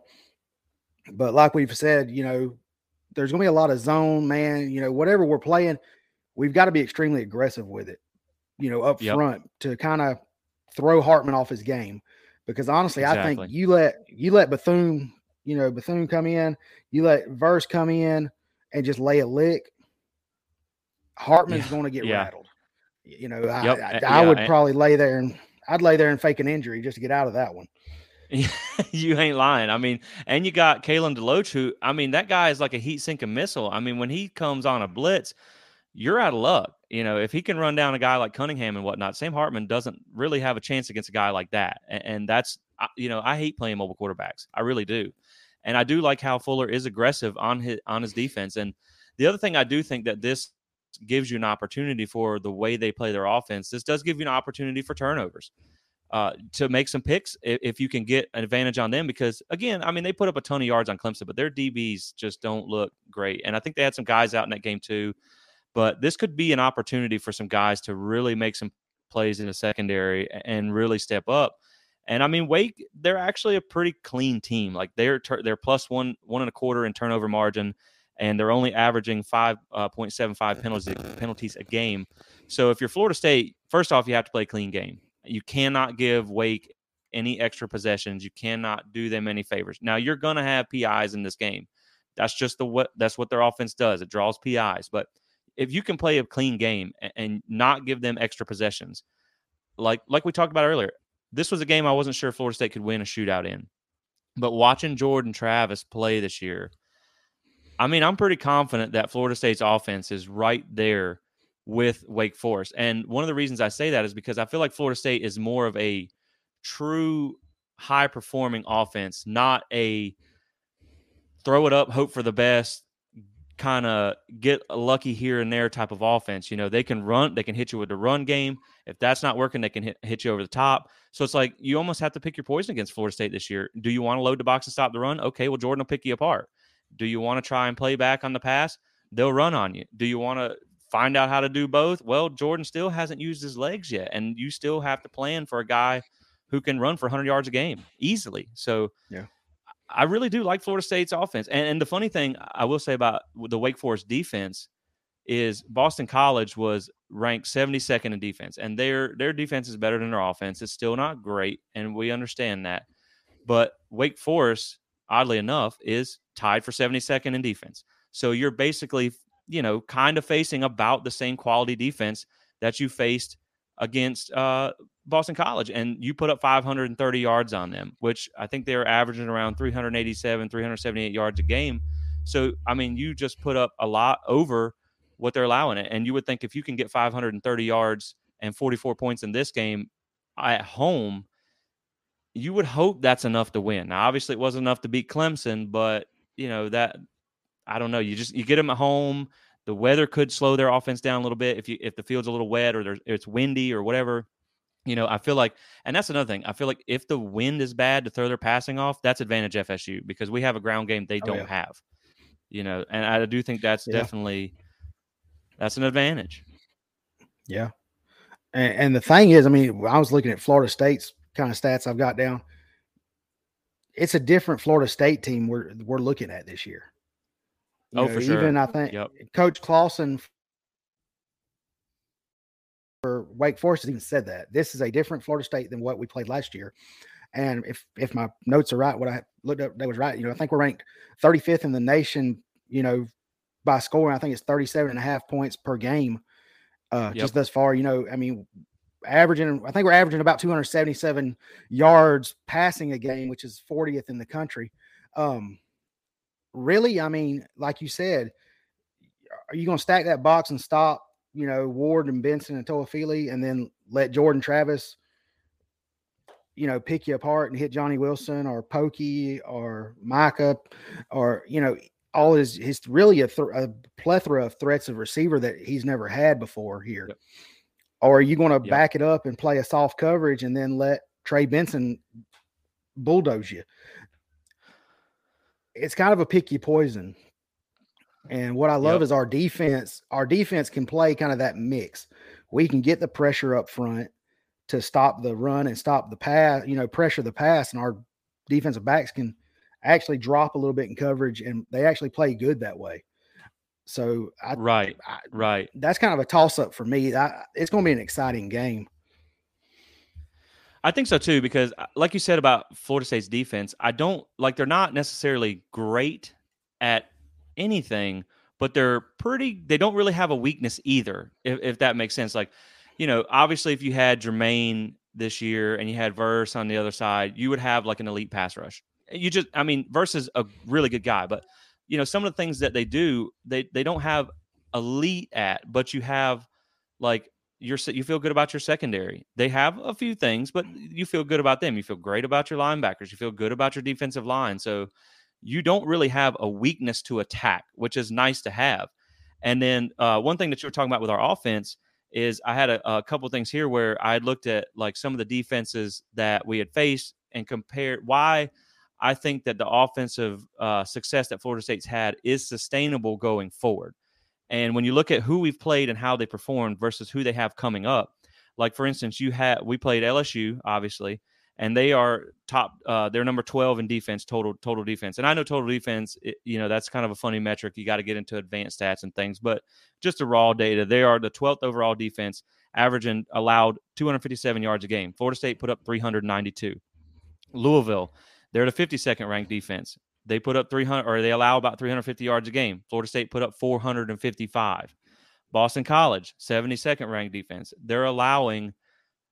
But like we've said, you know, there's going to be a lot of zone man. You know, whatever we're playing, we've got to be extremely aggressive with it. You know, up yep. front to kind of throw Hartman off his game. Because honestly, exactly. I think you let you let Bethune, you know, Bethune come in, you let Verse come in and just lay a lick. Hartman's yeah. going to get yeah. rattled. You know, I, yep. I, eh, I yeah. would eh. probably lay there and I'd lay there and fake an injury just to get out of that one. you ain't lying. I mean, and you got Kalen DeLoach, who I mean, that guy is like a heat sinking missile. I mean, when he comes on a blitz, you're out of luck. You know, if he can run down a guy like Cunningham and whatnot, Sam Hartman doesn't really have a chance against a guy like that. And, and that's, you know, I hate playing mobile quarterbacks. I really do. And I do like how Fuller is aggressive on his on his defense. And the other thing I do think that this gives you an opportunity for the way they play their offense. This does give you an opportunity for turnovers. Uh, to make some picks if, if, you can get an advantage on them. Because again, I mean, they put up a ton of yards on Clemson, but their DBs just don't look great. And I think they had some guys out in that game too. But this could be an opportunity for some guys to really make some plays in the secondary and really step up. And I mean, Wake, they're actually a pretty clean team. Like they're they're plus one one and a quarter in turnover margin, and they're only averaging 5.75 uh, penalties penalties a game. So if you're Florida State, first off, you have to play a clean game. You cannot give Wake any extra possessions. You cannot do them any favors. Now you're going to have PIs in this game. That's just the what that's what their offense does. It draws PIs. But if you can play a clean game and not give them extra possessions, like like we talked about earlier, this was a game I wasn't sure Florida State could win a shootout in. But watching Jordan Travis play this year, I mean, I'm pretty confident that Florida State's offense is right there with Wake Forest. And one of the reasons I say that is because I feel like Florida State is more of a true high performing offense, not a throw it up, hope for the best, kind of get lucky here and there type of offense. You know, they can run, they can hit you with the run game. If that's not working, they can hit, hit you over the top. So it's like you almost have to pick your poison against Florida State this year. Do you want to load the box and stop the run? Okay, well, Jordan will pick you apart. Do you want to try and play back on the pass? They'll run on you. Do you want to find out how to do both. Well, Jordan still hasn't used his legs yet, and you still have to plan for a guy who can run for 100 yards a game easily. So, yeah, I really do like Florida State's offense. And, and the funny thing I will say about the Wake Forest defense is Boston College was ranked 72nd in defense, and their their defense is better than their offense. It's still not great, and we understand that. But Wake Forest, oddly enough, is tied for 72nd in defense. So you're basically you know, kind of facing about the same quality defense that you faced against uh, Boston College, and you put up 530 yards on them, which I think they're averaging around 387, 378 yards a game. So, I mean, you just put up a lot over what they're allowing it. And you would think if you can get 530 yards and 44 points in this game at home, you would hope that's enough to win. Now, obviously, it wasn't enough to beat Clemson, but you know that I don't know. You just you get them at home. The weather could slow their offense down a little bit if you if the field's a little wet or there's it's windy or whatever. You know, I feel like, and that's another thing. I feel like if the wind is bad to throw their passing off, that's advantage FSU because we have a ground game they oh, don't yeah. have. You know, and I do think that's yeah. definitely that's an advantage. Yeah, And, and the thing is, I mean, I was looking at Florida State's kind of stats I've got down. It's a different Florida State team we're we're looking at this year. You oh, know, for sure. Even I think yep. Coach Clawson for Wake Forest has even said that this is a different Florida State than what we played last year. And if if my notes are right, what I looked up that was right. You know, I think we're ranked 35th in the nation. You know, by scoring, I think it's 37 and a half points per game. Uh, yep. just thus far, you know, I mean, averaging, I think we're averaging about 277 yards passing a game, which is 40th in the country. Um, really, I mean, like you said, are you going to stack that box and stop, you know, Ward and Benson and Toafili and then let Jordan Travis, you know, pick you apart and hit Johnny Wilson or Pokey or Mycah or, you know, all his, his really a, th- a plethora of threats of receiver that he's never had before here. Yep. Or are you going to yep. back it up and play a soft coverage and then let Trey Benson bulldoze you? It's kind of a picky poison. And what I love yep. is our defense. Our defense can play kind of that mix. We can get the pressure up front to stop the run and stop the pass, you know, pressure the pass, and our defensive backs can actually drop a little bit in coverage, and they actually play good that way. So I, right, I, right. That's kind of a toss up for me. I, it's going to be an exciting game. I think so too, because uh, like you said about Florida State's defense, I don't like they're not necessarily great at anything, but they're pretty. They don't really have a weakness either, if, if that makes sense. Like, you know, obviously, if you had Jermaine this year and you had Verse on the other side, you would have like an elite pass rush. You just, I mean, Verse is a really good guy, but you know, some of the things that they do, they they don't have elite at, but you have like you're you feel good about your secondary. They have a few things, but you feel good about them. You feel great about your linebackers. You feel good about your defensive line. So you don't really have a weakness to attack, which is nice to have. And then uh, one thing that you were talking about with our offense is I had a, a couple things here where I looked at like some of the defenses that we had faced and compared why I think that the offensive uh, success that Florida State's had is sustainable going forward. And when you look at who we've played and how they performed versus who they have coming up, like for instance, you had we played LSU, obviously, and they are top. Uh, they're number twelve in defense, total total defense. And I know total defense, it, you know, that's kind of a funny metric. You got to get into advanced stats and things, but just the raw data, they are the twelfth overall defense, averaging allowed 257 yards a game. Florida State put up 392. Louisville they're the 52nd ranked defense. They put up 300 or they allow about 350 yards a game. Florida State put up 455. Boston College, 72nd ranked defense. They're allowing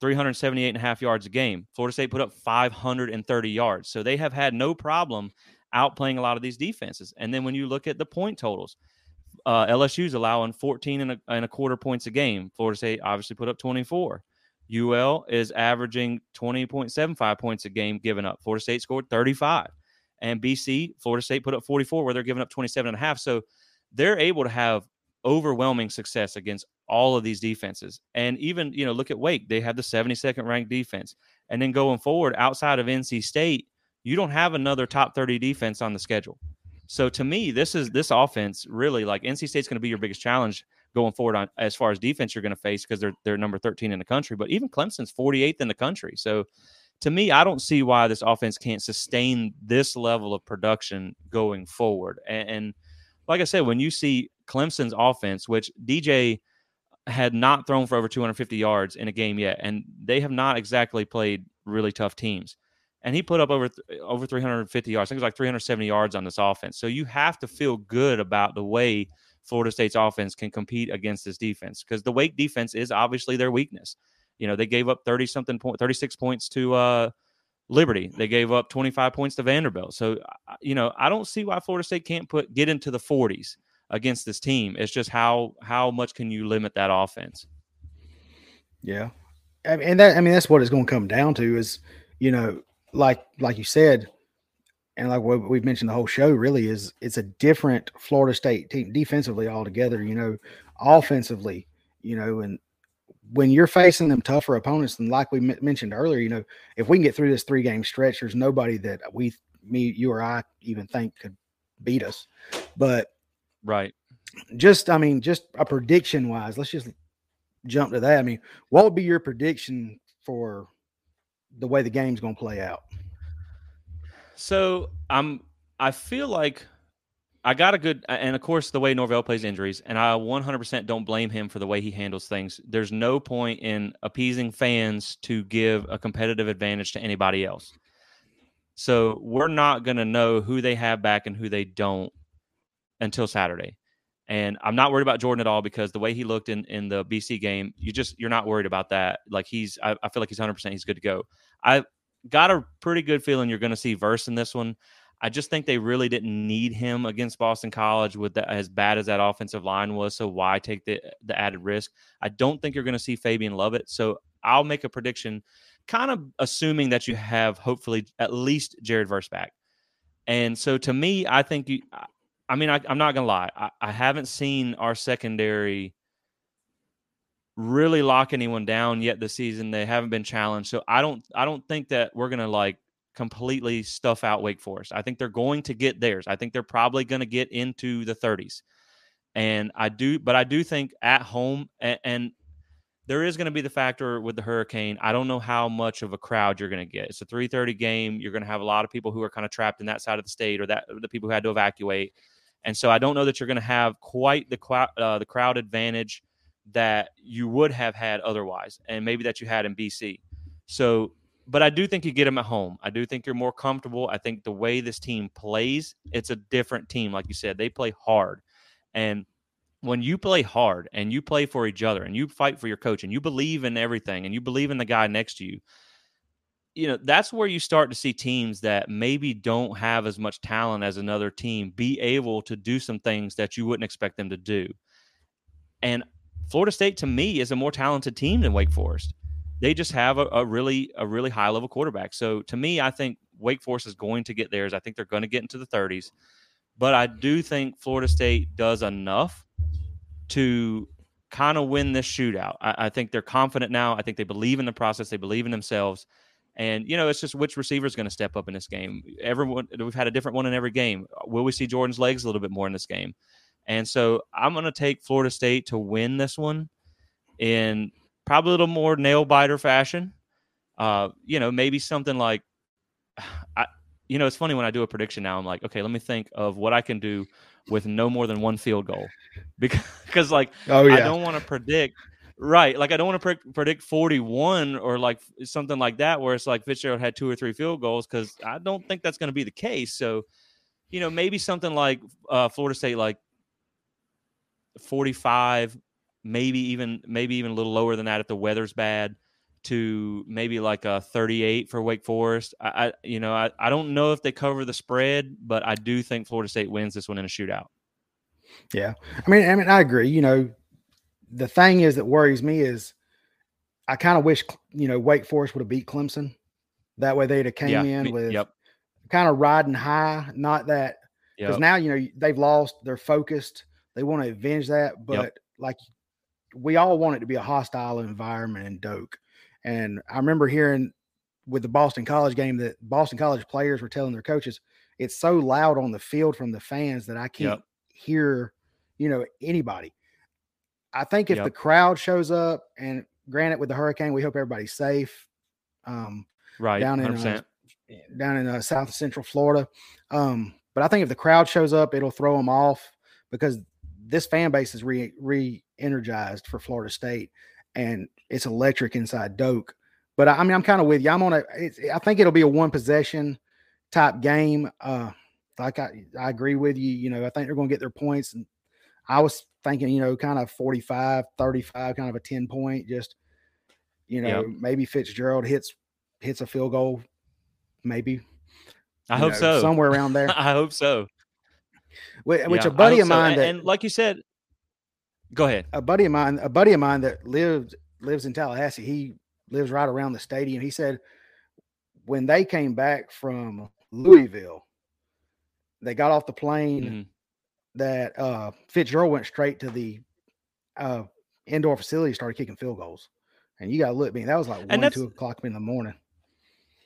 378 and a half yards a game. Florida State put up 530 yards. So they have had no problem outplaying a lot of these defenses. And then when you look at the point totals, uh, LSU's allowing 14 and a, and a quarter points a game. Florida State obviously put up 24. UL is averaging 20.75 points a game given up. Florida State scored 35. And BC, Florida State put up 44 where they're giving up 27 and a half. So they're able to have overwhelming success against all of these defenses. And even, you know, look at Wake, they have the 72nd ranked defense. And then going forward outside of NC State, you don't have another top 30 defense on the schedule. So to me, this is this offense really like NC State's going to be your biggest challenge going forward on as far as defense you're going to face because they're they're number 13 in the country. But even Clemson's 48th in the country. So to me, I don't see why this offense can't sustain this level of production going forward. And, and like I said, when you see Clemson's offense, which DJ had not thrown for over 250 yards in a game yet, and they have not exactly played really tough teams. And he put up over over 350 yards. I think it was like 370 yards on this offense. So you have to feel good about the way Florida State's offense can compete against this defense because the Wake defense is obviously their weakness. You know, they gave up 30 something point 36 points to uh Liberty. They gave up 25 points to Vanderbilt. So, you know, I don't see why Florida State can't put get into the 40s against this team. It's just how how much can you limit that offense? Yeah. And that I mean that's what it's going to come down to is, you know, like like you said, and like what we've mentioned the whole show really is it's a different Florida State team defensively altogether, you know, offensively, you know, and when you're facing them tougher opponents than like we m- mentioned earlier, you know, if we can get through this three game stretch, there's nobody that we, me, you or I even think could beat us. But right, just I mean, just a prediction wise, let's just jump to that, I mean, what would be your prediction for the way the game's going to play out? So I'm. I feel like I got a good, and of course, the way Norvell plays injuries, and I 100% don't blame him for the way he handles things. There's no point in appeasing fans to give a competitive advantage to anybody else. So we're not going to know who they have back and who they don't until Saturday. And I'm not worried about Jordan at all because the way he looked in, in the BC game, you just you're not worried about that. Like he's, I, I feel like he's 100. percent He's good to go. I got a pretty good feeling you're going to see Verse in this one. I just think they really didn't need him against Boston College with the, as bad as that offensive line was. So why take the the added risk? I don't think you're going to see Fabian Lovett. So I'll make a prediction, kind of assuming that you have hopefully at least Jared Verse back. And so to me, I think you. I mean, I, am not gonna lie. I, I haven't seen our secondary really lock anyone down yet this season. They haven't been challenged, so I don't. I don't think that we're gonna like completely stuff out Wake Forest. I think they're going to get theirs. I think they're probably to get into the 30s. And I do, but I do think at home, and, and there is going to be the factor with the hurricane. I don't know how much of a crowd you're going to get. It's a 3:30 game. You're going to have a lot of people who are kind of trapped in that side of the state, or that the people who had to evacuate. And so I don't know that you're going to have quite the uh, the crowd advantage that you would have had otherwise, and maybe that you had in BC. So but I do think you get them at home. I do think you're more comfortable. I think the way this team plays, it's a different team. Like you said, they play hard. And when you play hard and you play for each other and you fight for your coach and you believe in everything and you believe in the guy next to you, you know, that's where you start to see teams that maybe don't have as much talent as another team be able to do some things that you wouldn't expect them to do. And Florida State to me is a more talented team than Wake Forest they just have a, a, really a really high level quarterback. So to me, I think Wake Forest is going to get theirs. I think they're going to get into the 30s, but I do think Florida State does enough to kind of win this shootout. I, I, think they're confident now. I think they believe in the process. They believe in themselves. And you know, it's just which receiver is going to step up in this game. Everyone, we've had a different one in every game. Will we see Jordan's legs a little bit more in this game? And so I'm going to take Florida State to win this one in probably a little more nail biter fashion. Uh, you know, maybe something like, I, you know, it's funny when I do a prediction now. I'm like, okay, let me think of what I can do with no more than one field goal, because, because like, oh, yeah. I don't want to predict. Right, like I don't want to pre- predict 41 or like something like that, where it's like Fitzgerald had two or three field goals, because I don't think that's going to be the case. So, you know, maybe something like uh, Florida State, like 45 maybe even maybe even a little lower than that if the weather's bad to maybe like a 38 for Wake Forest. I, I you know, I, I don't know if they cover the spread, but I do think Florida State wins this one in a shootout. Yeah. I mean, I mean, I agree. You know, the thing is that worries me is I kind of wish, you know, Wake Forest would have beat Clemson. That way they'd have came yeah, in with yep. kind of riding high, not that because yep. now, you know, they've lost, they're focused, they want to avenge that. But yep. like we all want it to be a hostile environment in Doak. And I remember hearing with the Boston College game that Boston College players were telling their coaches, it's so loud on the field from the fans that I can't yep. hear, you know, anybody. I think if yep. the crowd shows up, and granted, with the hurricane, we hope everybody's safe. Um, right, down in uh, down in uh, South Central Florida. Um, but I think if the crowd shows up, it'll throw them off because this fan base is re re energized for Florida State, and it's electric inside Doak. But I, I mean, I'm kind of with you. I'm on a. I think it'll be a one possession type game. Uh, like I, I agree with you. You know, I think they're going to get their points, and I was thinking, you know, kind of 45, 35, kind of a 10 point. Just, you know, yep. maybe Fitzgerald hits hits a field goal, maybe. I hope know, so. Somewhere around there. I hope so. Which, which a buddy of mine so. that, and like you said, Go ahead. A buddy of mine, a buddy of mine that lives lives in Tallahassee. He lives right around the stadium. He said when they came back from Louisville, they got off the plane. Mm-hmm. That uh, Fitzgerald went straight to the uh, indoor facility, started kicking field goals, and you got to look. me. that was like one, two o'clock in the morning.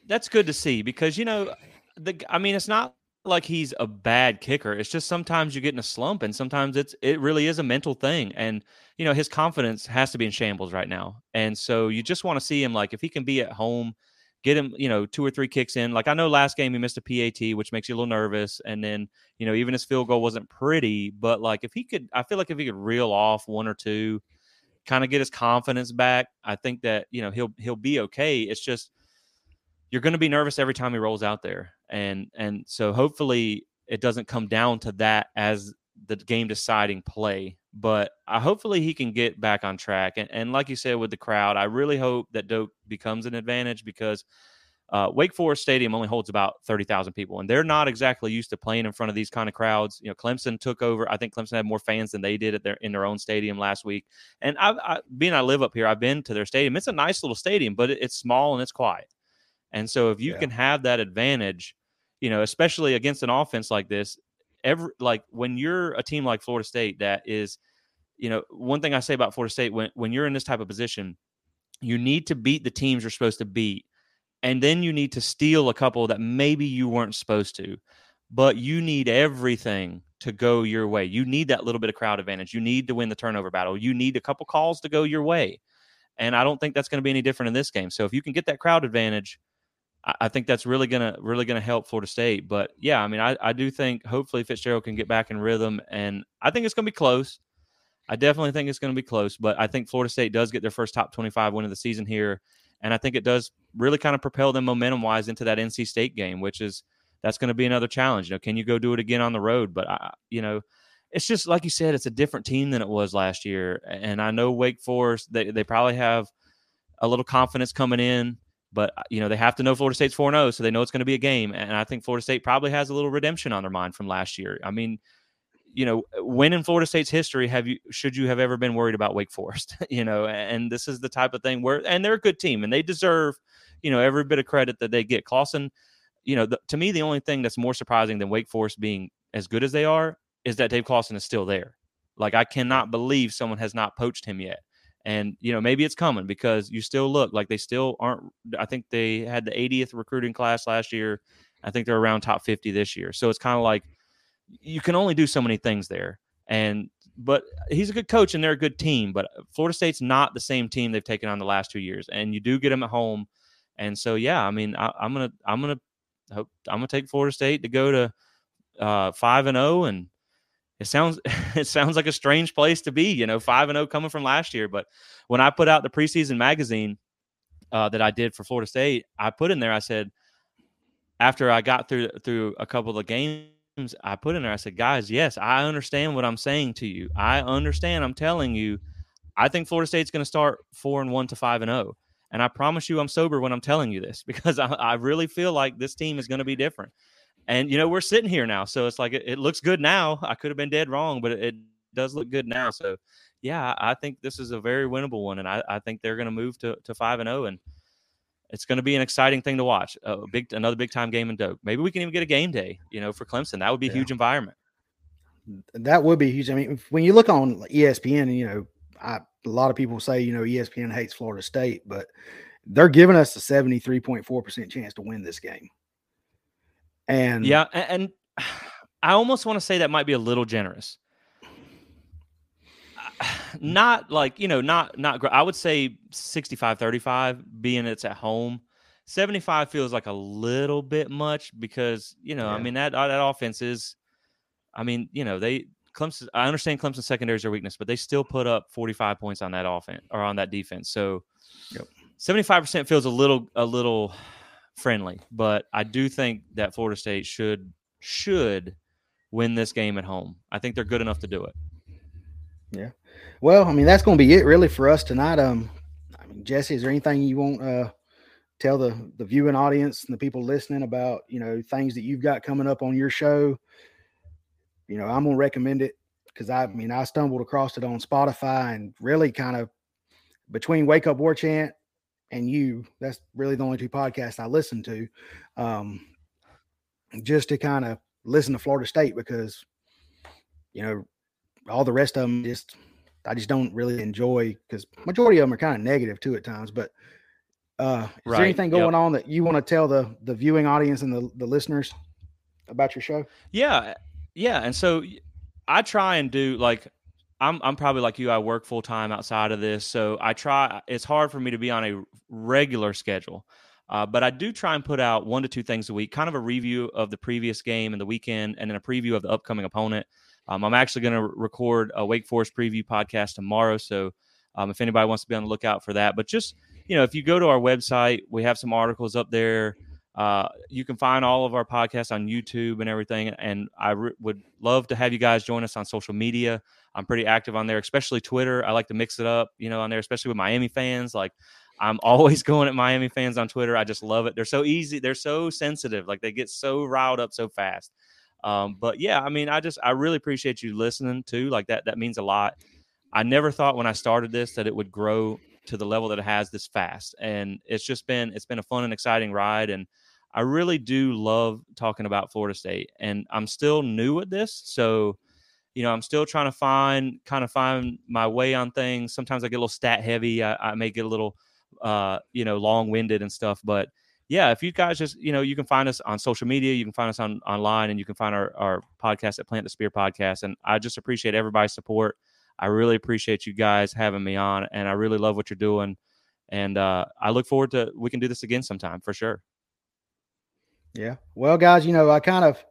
That's good to see because you know the. I mean, it's not like he's a bad kicker. It's just sometimes you get in a slump, and sometimes it's it really is a mental thing. And you know his confidence has to be in shambles right now, and so you just want to see him like if he can be at home, get him you know two or three kicks in. Like I know last game he missed a PAT, which makes you a little nervous, and then you know even his field goal wasn't pretty, but like if he could, I feel like if he could reel off one or two, kind of get his confidence back, I think that you know he'll he'll be okay. It's just you're going to be nervous every time he rolls out there and and so hopefully it doesn't come down to that as the game deciding play but I hopefully he can get back on track and, and like you said with the crowd I really hope that Doak becomes an advantage because uh, Wake Forest Stadium only holds about 30,000 people, and they're not exactly used to playing in front of these kind of crowds. You know, Clemson took over. I think Clemson had more fans than they did at their in their own stadium last week. And I, I being I live up here, I've been to their stadium. It's a nice little stadium, but it, it's small and it's quiet. And so if you yeah. can have that advantage, you know, especially against an offense like this, every like when you're a team like Florida State that is, you know, one thing I say about Florida State when when you're in this type of position, you need to beat the teams you're supposed to beat. And then you need to steal a couple that maybe you weren't supposed to. But you need everything to go your way. You need that little bit of crowd advantage. You need to win the turnover battle. You need a couple calls to go your way. And I don't think that's going to be any different in this game. So if you can get that crowd advantage, I think that's really gonna really gonna help Florida State. But yeah, I mean, I, I do think hopefully Fitzgerald can get back in rhythm, and I think it's gonna be close. I definitely think it's gonna be close, but I think Florida State does get their first top twenty-five win of the season here, and I think it does really kind of propel them momentum wise into that NC State game, which is that's to be another challenge. You know, can you go do it again on the road? But I, you know, it's just like you said, it's a different team than it was last year, and I know Wake Forest they they probably have a little confidence coming in but uh, you know they have to know Florida State's 4-0, so they know it's going to be a game. And I think Florida State probably has a little redemption on their mind from last year. I mean, you know, when in Florida State's history have you should you have ever been worried about Wake Forest? you know, and this is the type of thing where and they're a good team and they deserve, you know, every bit of credit that they get. Clawson, you know, the, to me the only thing that's more surprising than Wake Forest being as good as they are is that Dave Clawson is still there. Like I cannot believe someone has not poached him yet. And you know maybe it's coming because you still look like they still aren't. I think they had the 80th recruiting class last year. I think they're around top 50 this year. So it's kind of like you can only do so many things there. And but he's a good coach and they're a good team. But Florida State's not the same team they've taken on the last two years. And you do get them at home. And so yeah, I mean I, am gonna I'm gonna hope I'm gonna take Florida State to go to uh, five and zero oh and it sounds it sounds like a strange place to be, you know, five and zero oh coming from last year. But when I put out the preseason magazine uh, that I did for Florida State, I put in there. I said after I got through through a couple of games, I put in there. I said, guys, yes, I understand what I'm saying to you. I understand. I'm telling you, I think Florida State's going to start four and one to five and zero. Oh. And I promise you, I'm sober when I'm telling you this because I, I really feel like this team is going to be different. And you know, we're sitting here now, so it's like it, it looks good now. I could have been dead wrong, but it, it, does look good now. So, yeah, I think this is a very winnable one, and I, I think they're going to move to to five and zero, oh, and it's going to be an exciting thing to watch. A big, another big time game in Doak. Maybe we can even get a game day, you know, for Clemson. That would be a yeah. huge environment. That would be huge. I mean, when you look on ESPN, you know, I, a lot of people say, you know, ESPN hates Florida State, but they're giving us a 73.4% chance to win this game. And yeah, and, and I almost want to say that might be a little generous. Not like, you know, not not I would say 65 35 being it's at home. 75 feels like a little bit much because, you know, yeah. I mean that that offense is I mean, you know, they Clemson I understand Clemson secondary is their weakness, but they still put up 45 points on that offense or on that defense. So yep. 75% feels a little a little friendly. But I do think that Florida State should should win this game at home. I think they're good enough to do it. Yeah. Well, I mean that's going to be it really for us tonight. Um, I mean, Jesse, is there anything you want uh tell the the viewing audience and the people listening about you know things that you've got coming up on your show? You know, I'm gonna recommend it because I, I mean I stumbled across it on Spotify and really kind of between Wake Up War Chant and you. That's really the only two podcasts I listen to, um, just to kind of listen to Florida State because, you know, all the rest of them just I just don't really enjoy because majority of them are kind of negative too at times. But uh, is right. there anything going yep. on that you want to tell the the viewing audience and the the listeners? about your show? Yeah, yeah. And so I try and do like I'm I'm probably like you. I work full time outside of this, so I try. It's hard for me to be on a regular schedule, uh, but I do try and put out one to two things a week, kind of a review of the previous game and the weekend, and then a preview of the upcoming opponent. Um, I'm actually going to record a Wake Forest preview podcast tomorrow, so um, if anybody wants to be on the lookout for that, but just you know, if you go to our website, we have some articles up there. Uh, you can find all of our podcasts on YouTube and everything. And I re- would love to have you guys join us on social media. I'm pretty active on there, especially Twitter. I like to mix it up, you know, on there, especially with Miami fans. Like I'm always going at Miami fans on Twitter. I just love it. They're so easy. They're so sensitive. Like they get so riled up so fast. Um, but yeah, I mean, I just I really appreciate you listening too. Like that that means a lot. I never thought when I started this that it would grow to the level that it has this fast, and it's just been it's been a fun and exciting ride. And I really do love talking about Florida State, and I'm still new at this, so you know, I'm still trying to find kind of find my way on things. Sometimes I get a little stat heavy. I, I may get a little, uh, you know, long winded and stuff. But yeah, if you guys just, you know, you can find us on social media, you can find us on online, and you can find our, our podcast at Plant the Spear Podcast. And I just appreciate everybody's support. I really appreciate you guys having me on, and I really love what you're doing. And uh, I look forward to we can do this again sometime for sure. Yeah. Well, guys, you know, I kind of,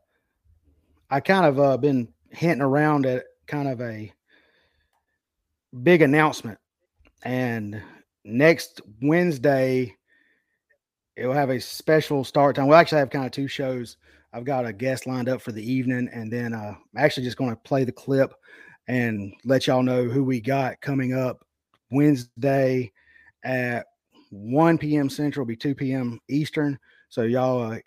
I kind of uh, been hinting around at kind of a big announcement. And next Wednesday, it'll have a special start time. We'll actually have kind of two shows. I've got a guest lined up for the evening, and then uh, I'm actually just going to play the clip and let y'all know who we got coming up Wednesday at 1 p.m. Central, be 2 p.m. Eastern. So y'all uh,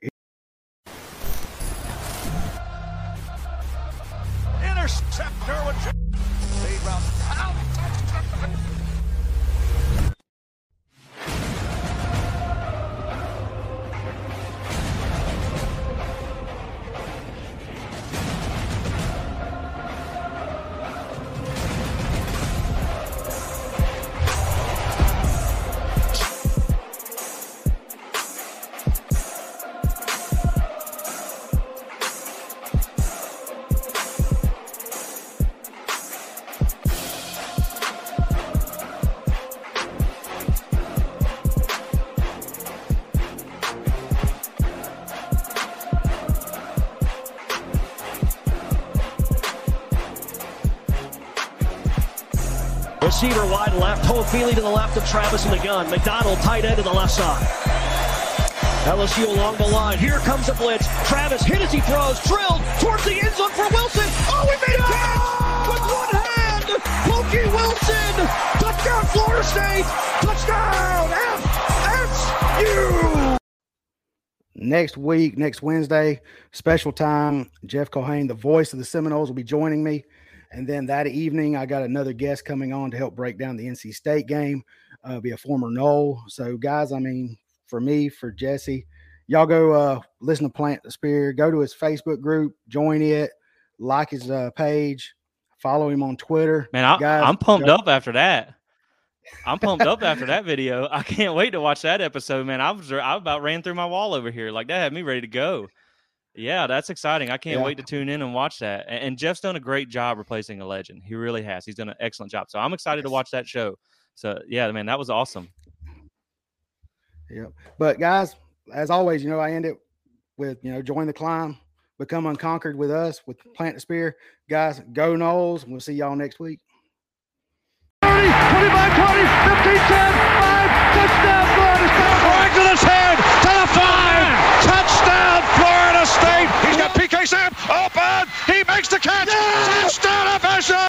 Receiver wide left. Toafili to the left of Travis in the gun. McDonald tight end to the left side. LSU along the line. Here comes a blitz. Travis hit as he throws. Drilled towards the end zone for Wilson. Oh, we made a catch with one hand. Pokey Wilson. Touchdown, Florida State. Touchdown, FSU. Next week, next Wednesday, special time. Jeff Culhane, the voice of the Seminoles, will be joining me. And then that evening, I got another guest coming on to help break down the NC State game, uh, be a former Nole. So, guys, I mean, for me, for Jesse, y'all go uh, listen to Plant the Spear, go to his Facebook group, join it, like his uh, page, follow him on Twitter. Man, I, guys, I'm pumped go. up after that. I'm pumped up after that video. I can't wait to watch that episode, man. I was I about ran through my wall over here. Like that had me ready to go. Yeah, that's exciting. I can't yeah. wait to tune in and watch that. And Jeff's done a great job replacing a legend. He really has. He's done an excellent job. So I'm excited yes. to watch that show. So yeah, man, that was awesome. Yep. But guys, as always, you know, I end it with you know, join the climb, become unconquered with us with Plant the Spear. Guys, go Noles. We'll see y'all next week. 30, 25, 20, 15, 10, 5, State. He's got PK Sam open. He makes the catch. Yeah. Touchdown, FSU.